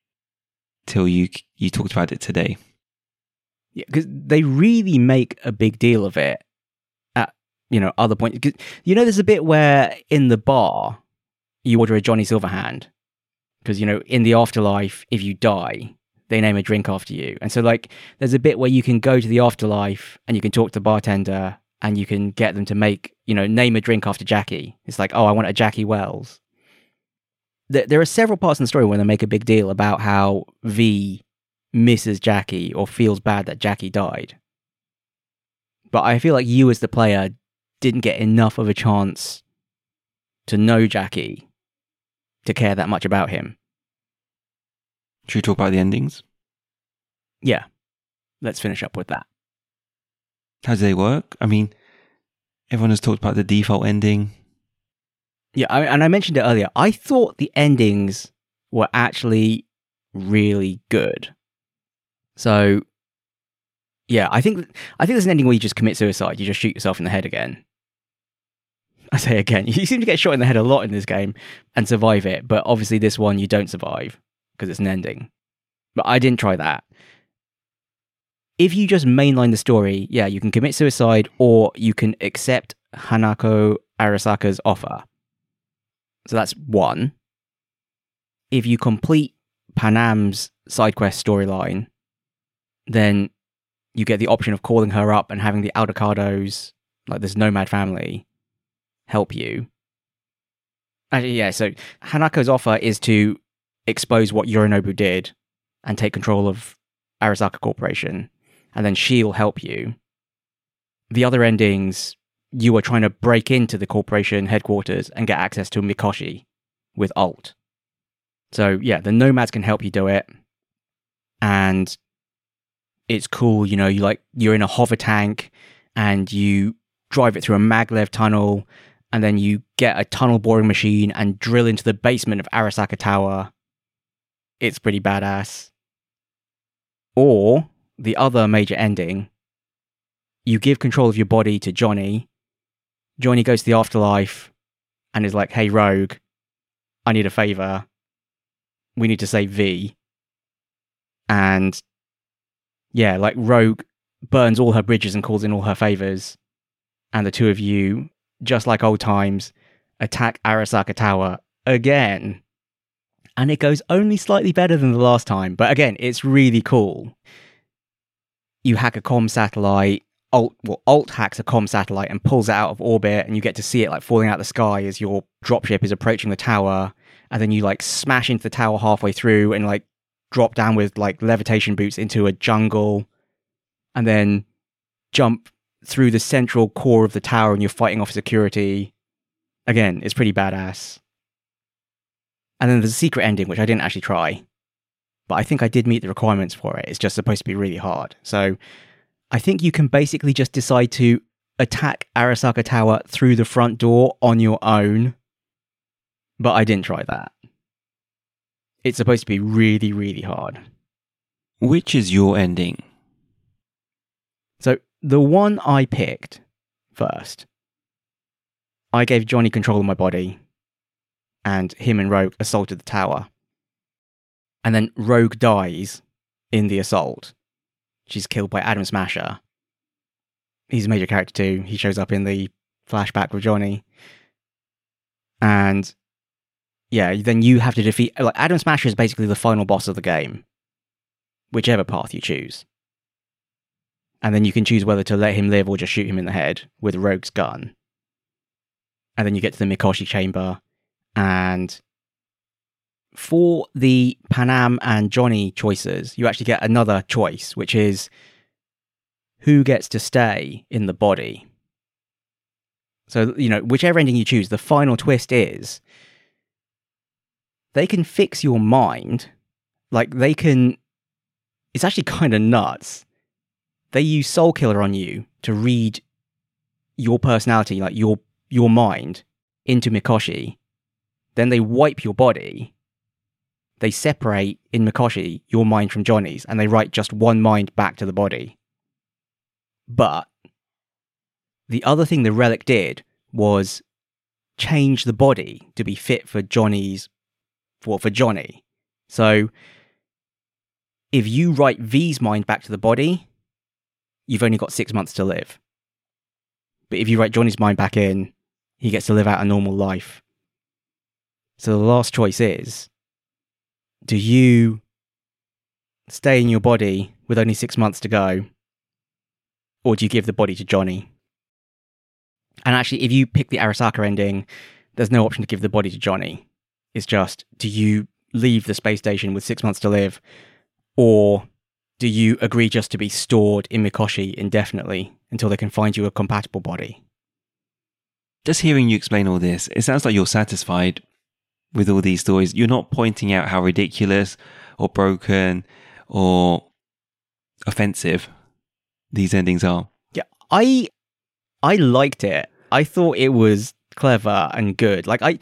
till you you talked about it today. Yeah, because they really make a big deal of it at you know other points. you know, there's a bit where in the bar you order a Johnny Silverhand because you know in the afterlife, if you die, they name a drink after you, and so like there's a bit where you can go to the afterlife and you can talk to the bartender and you can get them to make you know name a drink after Jackie. It's like oh, I want a Jackie Wells. There, there are several parts in the story where they make a big deal about how V misses Jackie or feels bad that Jackie died. But I feel like you, as the player, didn't get enough of a chance to know Jackie to care that much about him. Should we talk about the endings? Yeah, let's finish up with that. How do they work? I mean, everyone has talked about the default ending. Yeah, I, and I mentioned it earlier. I thought the endings were actually really good. So, yeah, I think I think there's an ending where you just commit suicide. You just shoot yourself in the head again. I say again, *laughs* you seem to get shot in the head a lot in this game and survive it, but obviously this one you don't survive because it's an ending. But I didn't try that. If you just mainline the story, yeah, you can commit suicide or you can accept Hanako Arasaka's offer. So that's one. If you complete Panam's side quest storyline, then you get the option of calling her up and having the Aldecaldos, like this nomad family, help you. Actually, yeah, so Hanako's offer is to expose what Yorinobu did and take control of Arasaka Corporation, and then she'll help you. The other endings, you are trying to break into the corporation headquarters and get access to Mikoshi with Alt. So yeah, the nomads can help you do it. And it's cool, you know, you like you're in a hover tank and you drive it through a maglev tunnel and then you get a tunnel boring machine and drill into the basement of Arasaka Tower. It's pretty badass. Or the other major ending, you give control of your body to Johnny Johnny goes to the afterlife and is like, hey, Rogue, I need a favor. We need to save V. And yeah, like Rogue burns all her bridges and calls in all her favors. And the two of you, just like old times, attack Arasaka Tower again. And it goes only slightly better than the last time. But again, it's really cool. You hack a com satellite, alt well, alt hacks a com satellite and pulls it out of orbit, and you get to see it like falling out of the sky as your dropship is approaching the tower. And then you like smash into the tower halfway through and like drop down with like levitation boots into a jungle, and then jump through the central core of the tower and you're fighting off security. Again, it's pretty badass. And then there's a secret ending, which I didn't actually try. But I think I did meet the requirements for it. It's just supposed to be really hard. So I think you can basically just decide to attack Arasaka Tower through the front door on your own. But I didn't try that. It's supposed to be really, really hard. Which is your ending? So the one I picked first, I gave Johnny control of my body, and him and Rogue assaulted the tower. And then Rogue dies in the assault. She's killed by Adam Smasher. He's a major character too. He shows up in the flashback with Johnny. And yeah, then you have to defeat like Adam Smasher is basically the final boss of the game. Whichever path you choose. And then you can choose whether to let him live or just shoot him in the head with Rogue's gun. And then you get to the Mikoshi chamber and for the Panam and Johnny choices, you actually get another choice, which is who gets to stay in the body. So, you know, whichever ending you choose, the final twist is they can fix your mind. Like, they can. It's actually kind of nuts. They use Soul Killer on you to read your personality, like your your mind, into Mikoshi. Then they wipe your body they separate in Mikoshi your mind from Johnny's and they write just one mind back to the body. But the other thing the relic did was change the body to be fit for Johnny's for for Johnny. So if you write V's mind back to the body, you've only got six months to live. But if you write Johnny's mind back in, he gets to live out a normal life. So the last choice is do you stay in your body with only six months to go, or do you give the body to Johnny? And actually, if you pick the Arasaka ending, there's no option to give the body to Johnny. It's just, do you leave the space station with six months to live, or do you agree just to be stored in Mikoshi indefinitely until they can find you a compatible body? Just hearing you explain all this, it sounds like you're satisfied with all these stories. You're not pointing out how ridiculous or broken or offensive these endings are. Yeah, I I liked it. I thought it was clever and good. Like I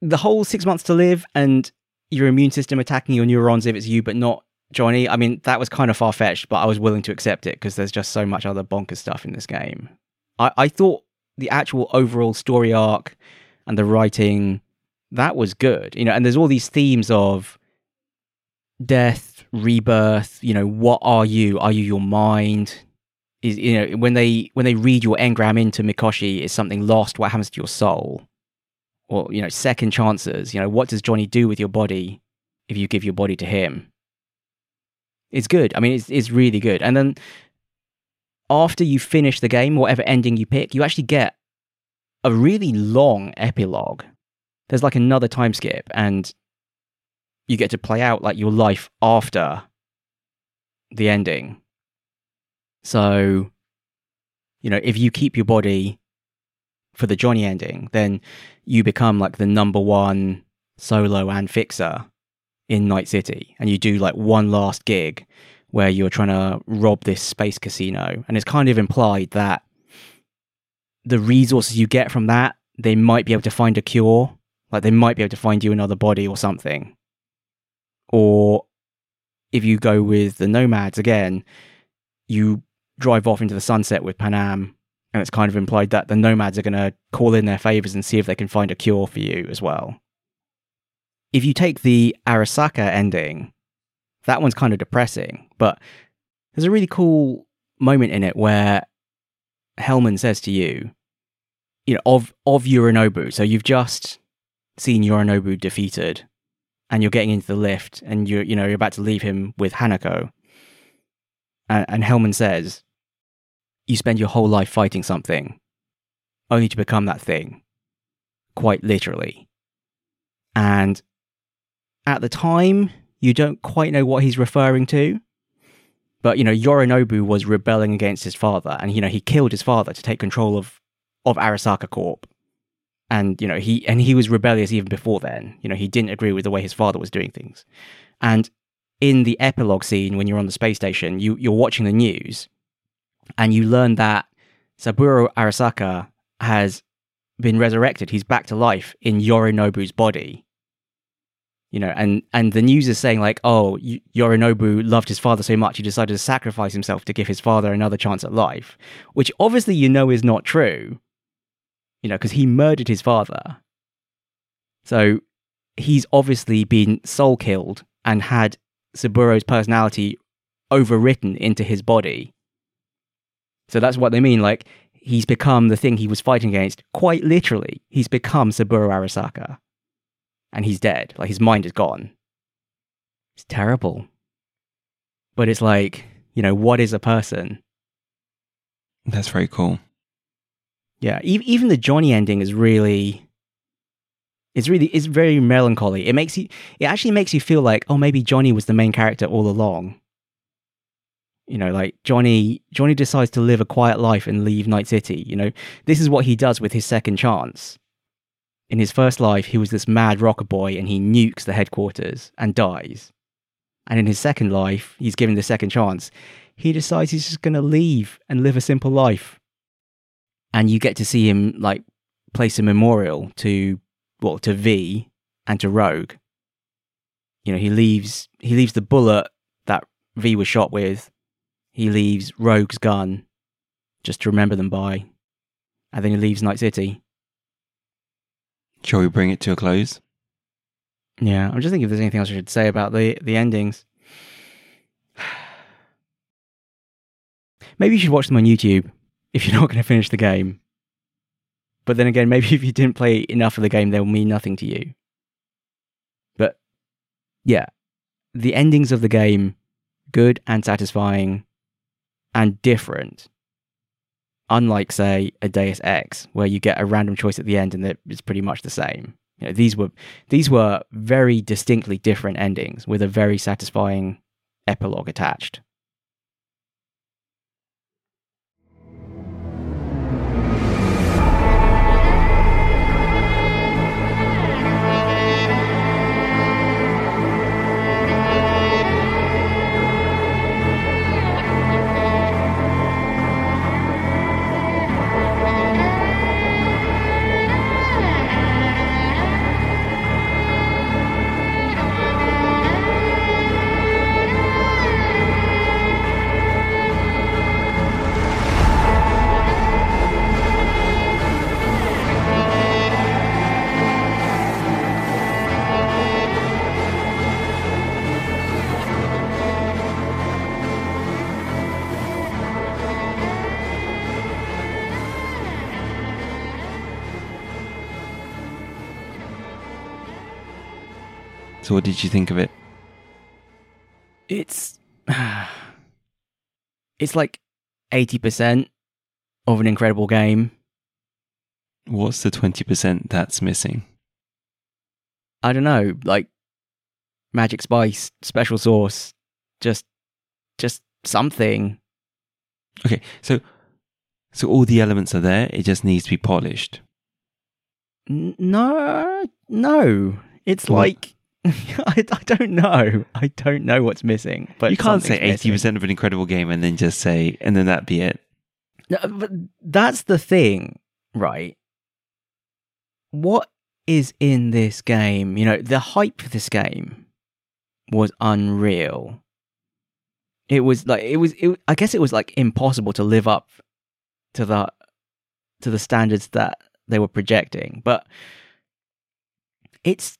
the whole 6 months to live and your immune system attacking your neurons if it's you but not Johnny. I mean, that was kind of far fetched, but I was willing to accept it because there's just so much other bonkers stuff in this game. I, I thought the actual overall story arc and the writing that was good. You know, and there's all these themes of death, rebirth, you know, what are you? Are you your mind? Is you know, when they when they read your engram into Mikoshi, is something lost? What happens to your soul? Or, you know, second chances, you know, what does Johnny do with your body if you give your body to him? It's good. I mean, it's it's really good. And then after you finish the game, whatever ending you pick, you actually get a really long epilogue there's like another time skip and you get to play out like your life after the ending. So, you know, if you keep your body for the Johnny ending, then you become like the number one solo and fixer in Night City. And you do like one last gig where you're trying to rob this space casino. And it's kind of implied that the resources you get from that, they might be able to find a cure like they might be able to find you another body or something. Or if you go with the nomads again, you drive off into the sunset with Panam And it's kind of implied that the nomads are going to call in their favors and see if they can find a cure for you as well. If you take the Arasaka ending, that one's kind of depressing, but there's a really cool moment in it where Hellman says to you, you know, of of Yorinobu. So you've just seen Yorinobu defeated, and you're getting into the lift, and you're you know you're about to leave him with Hanako. And, and Hellman says, "You spend your whole life fighting something, only to become that thing, quite literally." And at the time, you don't quite know what he's referring to. But you know, Yorinobu was rebelling against his father, and you know he killed his father to take control of of Arasaka Corp. And you know he and he was rebellious even before then. You know he didn't agree with the way his father was doing things. And in the epilogue scene, when you're on the space station, you you're watching the news, and you learn that Saburo Arasaka has been resurrected. He's back to life in Yorinobu's body. You know, and and the news is saying like, oh, Yorinobu loved his father so much he decided to sacrifice himself to give his father another chance at life, which obviously you know is not true you know, because he murdered his father. So he's obviously been soul killed and had Saburo's personality overwritten into his body. So that's what they mean. Like, he's become the thing he was fighting against. Quite literally, he's become Saburo Arasaka. And he's dead. Like, his mind is gone. It's terrible. But it's like, you know, what is a person? That's very cool. Yeah, even the Johnny ending is really it's really it's very melancholy. It makes you it actually makes you feel like oh maybe Johnny was the main character all along. You know, like Johnny Johnny decides to live a quiet life and leave Night City. You know, this is what he does with his second chance. In his first life, he was this mad rocker boy and he nukes the headquarters and dies. And in his second life, he's given the second chance. He decides he's just going to leave and live a simple life and you get to see him like place a memorial to well to V and to Rogue. You know, he leaves he leaves the bullet that V was shot with. He leaves Rogue's gun just to remember them by, and then he leaves Night City. Shall we bring it to a close? Yeah, I'm just thinking if there's anything else I should say about the the endings. *sighs* Maybe you should watch them on YouTube if you're not going to finish the game. But then again, maybe *laughs* if you didn't play enough of the game, they'll mean nothing to you. But yeah, the endings of the game, good and satisfying and different. Unlike, say, a Deus Ex, where you get a random choice at the end and it's pretty much the same. You know, these were these were very distinctly different endings with a very satisfying epilogue attached. What did you think of it? It's *sighs* it's like eighty percent of an incredible game. What's the twenty percent that's missing? I don't know, like magic spice, special sauce, just just something. Okay, so so all the elements are there. It just needs to be polished. No, no. It's what? like *laughs* I, I don't know. I don't know what's missing. But you can't say eighty percent of an incredible game and then just say and then that be it. No, but that's the thing, right? What is in this game? You know, the hype for this game was unreal. It was like it was. It, I guess it was like impossible to live up to the to the standards that they were projecting. But it's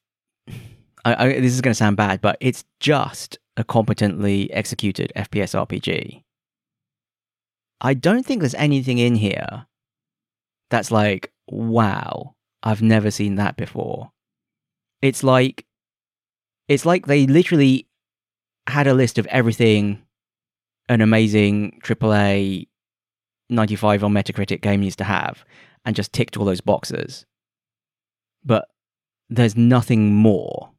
I, I, this is going to sound bad, but it's just a competently executed FPS RPG. I don't think there's anything in here that's like, wow, I've never seen that before. It's like it's like they literally had a list of everything an amazing AAA 95 on Metacritic game needs to have and just ticked all those boxes. But there's nothing more.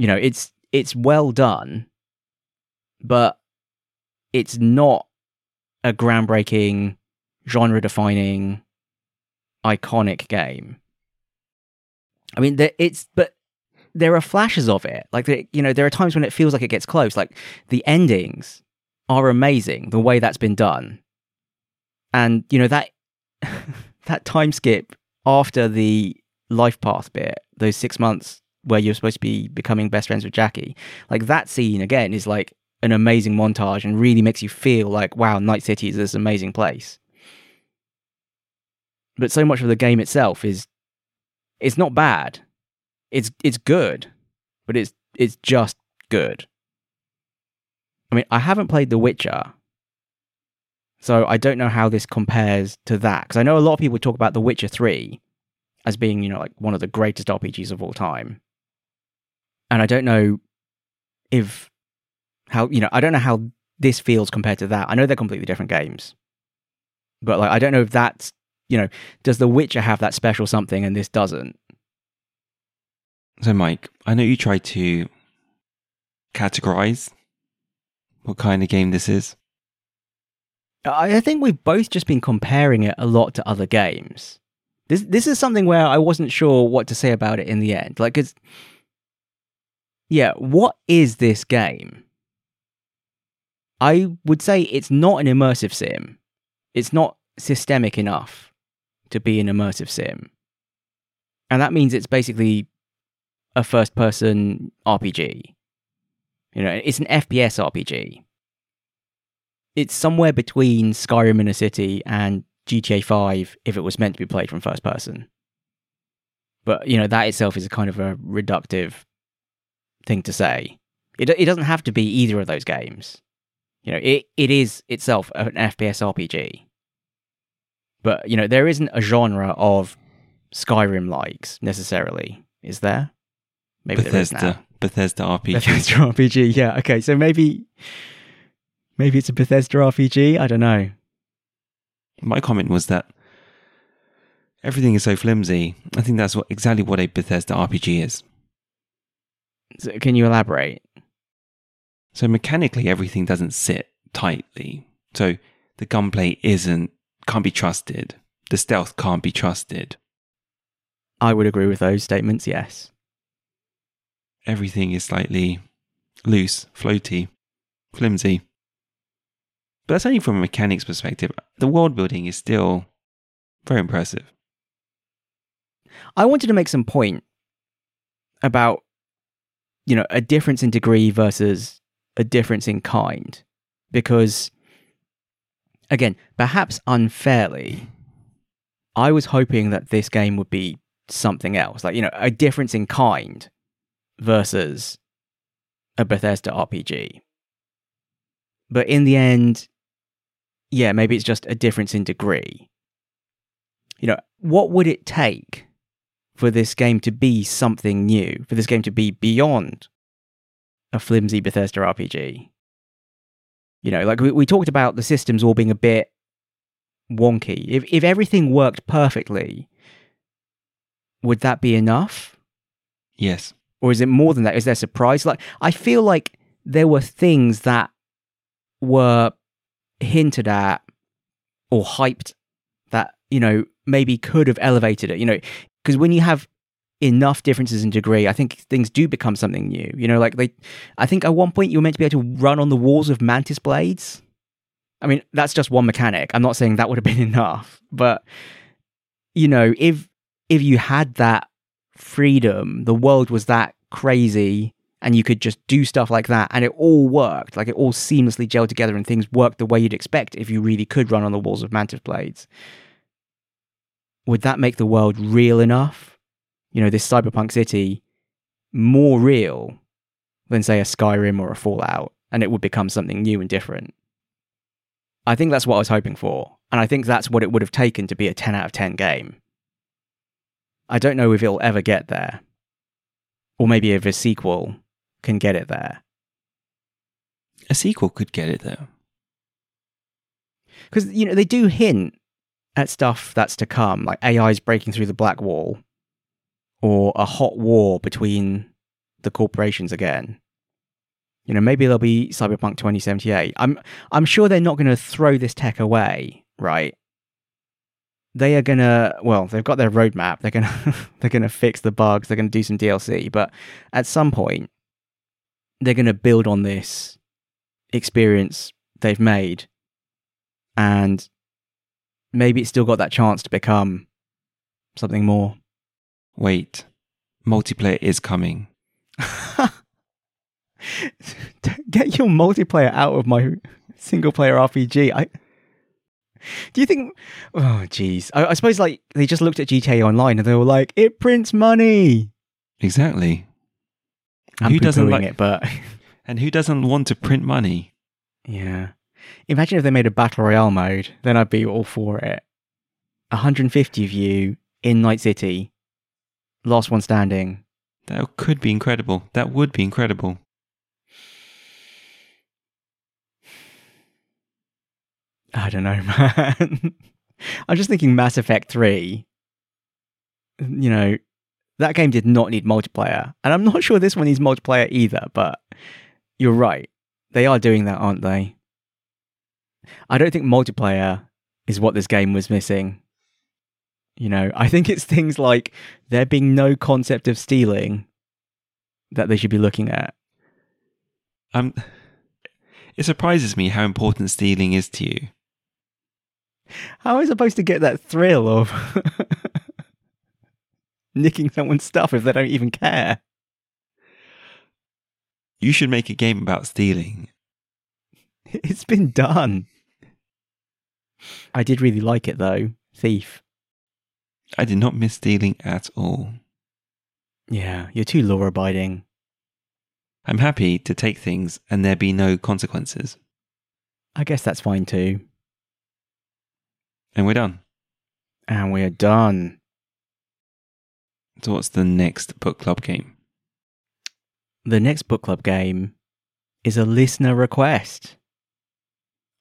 You know, it's it's well done, but it's not a groundbreaking, genre defining, iconic game. I mean, it's but there are flashes of it. Like, you know, there are times when it feels like it gets close. Like the endings are amazing, the way that's been done, and you know that *laughs* that time skip after the life path bit, those six months where you're supposed to be becoming best friends with Jackie, like that scene again is like an amazing montage and really makes you feel like, wow, Night City is this amazing place. But so much of the game itself is it's not bad. It's it's good, but it's it's just good. I mean, I haven't played The Witcher, so I don't know how this compares to that because I know a lot of people talk about The Witcher 3 as being, you know, like one of the greatest RPGs of all time. And I don't know if how, you know, I don't know how this feels compared to that. I know they're completely different games. But like I don't know if that's, you know, does The Witcher have that special something and this doesn't? So Mike, I know you tried to categorize what kind of game this is. I think we've both just been comparing it a lot to other games. This this is something where I wasn't sure what to say about it in the end. Like, cause, yeah, what is this game? I would say it's not an immersive sim. It's not systemic enough to be an immersive sim. And that means it's basically a first person RPG. You know, it's an FPS RPG. It's somewhere between Skyrim in a city and GTA 5 if it was meant to be played from first person. But, you know, that itself is a kind of a reductive thing to say. It, it doesn't have to be either of those games. You know, it, it is itself an FPS RPG. But, you know, there isn't a genre of Skyrim likes necessarily, is there? Maybe Bethesda, Bethesda RPG. Bethesda *laughs* RPG, yeah. Okay, so maybe maybe it's a Bethesda RPG. I don't know. My comment was that everything is so flimsy. I think that's what exactly what a Bethesda RPG is. So can you elaborate? So mechanically, everything doesn't sit tightly. So the gunplay isn't can't be trusted. The stealth can't be trusted. I would agree with those statements. Yes everything is slightly loose, floaty, flimsy. But that's only from a mechanics perspective. The world building is still very impressive. I wanted to make some point about, you know, a difference in degree versus a difference in kind. Because, again, perhaps unfairly, I was hoping that this game would be something else, like, you know, a difference in kind versus a Bethesda RPG. But in the end, yeah, maybe it's just a difference in degree. You know, what would it take for this game to be something new, for this game to be beyond a flimsy Bethesda RPG? You know, like we, we talked about the systems all being a bit wonky. If if everything worked perfectly, would that be enough? Yes or is it more than that? Is there surprise? Like I feel like there were things that were hinted at or hyped that you know maybe could have elevated it. You know, because when you have enough differences in degree, I think things do become something new. You know, like they, I think at one point you were meant to be able to run on the walls of mantis blades. I mean, that's just one mechanic. I'm not saying that would have been *laughs* enough, but you know, if if you had that freedom. The world was that crazy and you could just do stuff like that and it all worked. Like it all seamlessly gelled together and things worked the way you'd expect if you really could run on the walls of Mantis Blades. Would that make the world real enough? You know, this cyberpunk city more real than, say, a Skyrim or a Fallout, and it would become something new and different. I think that's what I was hoping for, and I think that's what it would have taken to be a 10 out of 10 game. I don't know if it'll ever get there, or maybe if a sequel can get it there. A sequel could get it there. Because, you know, they do hint at stuff that's to come, like AI's breaking through the black wall, or a hot war between the corporations again. You know, maybe there'll be Cyberpunk 2078. I'm I'm sure they're not going to throw this tech away, right? They are gonna well, they've got their roadmap. They're gonna *laughs* they're gonna fix the bugs. They're gonna do some DLC, but at some point, they're gonna build on this experience they've made, and maybe it's still got that chance to become something more. Wait, multiplayer is coming. *laughs* Get your multiplayer out of my single player RPG. I do you think? Oh, jeez. I, I, suppose like they just looked at GTA Online and they were like, "It prints money." Exactly. I'm who doesn't like it? But *laughs* and who doesn't want to print money? Yeah. Imagine if they made a battle royale mode. Then I'd be all for it. 150 of you in Night City, last one standing. That could be incredible. That would be incredible. I don't know, *laughs* man. I'm just thinking Mass Effect 3. You know, that game did not need multiplayer. And I'm not sure this one needs multiplayer either, but you're right. They are doing that, aren't they? I don't think multiplayer is what this game was missing. You know, I think it's things like there being no concept of stealing that they should be looking at. Um, it surprises me how important stealing is to you. How am I supposed to get that thrill of *laughs* nicking someone's stuff if they don't even care? You should make a game about stealing. *laughs* It's been done. I did really like it though. Thief. I did not miss stealing at all. Yeah, you're too law abiding. I'm happy to take things and there be no consequences. I guess that's fine too. And we're done. And we're done. So, what's the next book club game? The next book club game is a listener request.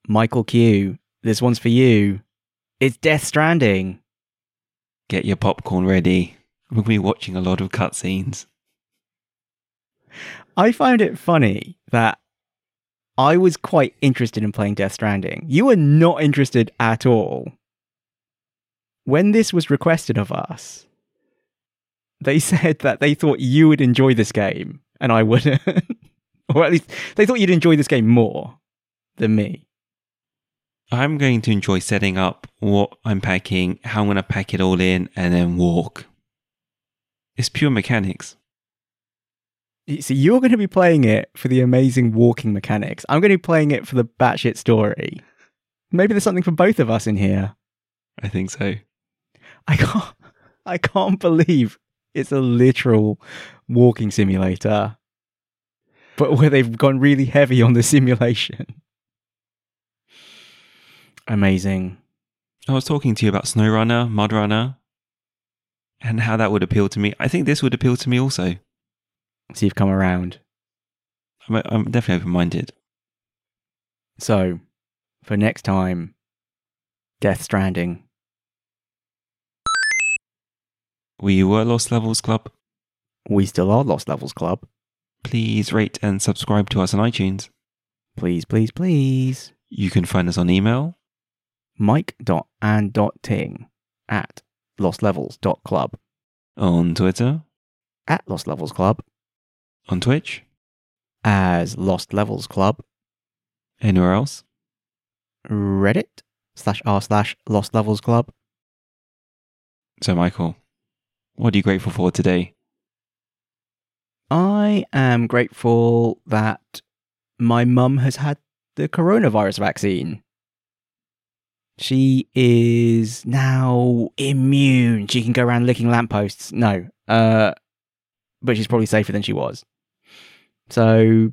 Michael Q, this one's for you. It's Death Stranding. Get your popcorn ready. We'll be watching a lot of cutscenes. I find it funny that I was quite interested in playing Death Stranding. You were not interested at all when this was requested of us, they *laughs* said that they thought you would enjoy this game and I wouldn't. *laughs* or at least they thought you'd enjoy this game more than me. I'm going to enjoy setting up what I'm packing, how I'm going to pack it all in, and then walk. It's pure mechanics. So you're going to be playing it for the amazing walking mechanics. I'm going to be playing it for the batshit story. Maybe there's something for both of us in here. I think so. I can't I can't believe it's a literal walking simulator. But where they've gone really heavy on the simulation. Amazing. I was talking to you about SnowRunner, MudRunner, and how that would appeal to me. I think this would appeal to me also. So you've come around. I'm, I'm definitely open minded. So, for next time, Death Stranding. We were Lost Levels Club. We still are Lost Levels Club. Please rate and subscribe to us on iTunes. Please, please, please. You can find us on email mike.and.ting at lostlevels.club. On Twitter at Lost Levels Club. On Twitch as Lost Levels Club. Anywhere else? Reddit slash r slash Lost Levels Club. So, Michael, what are you grateful for today? I am grateful that my mum has had the coronavirus vaccine. She is now immune. She can go around licking lampposts. No. Uh, but she's probably safer than she was. So,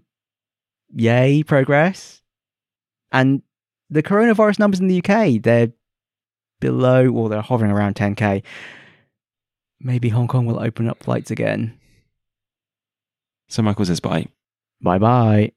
yay, progress. And the coronavirus numbers in the UK, they're below, or they're hovering around 10k. Maybe Hong Kong will open up flights again. So Michael says bye. Bye bye.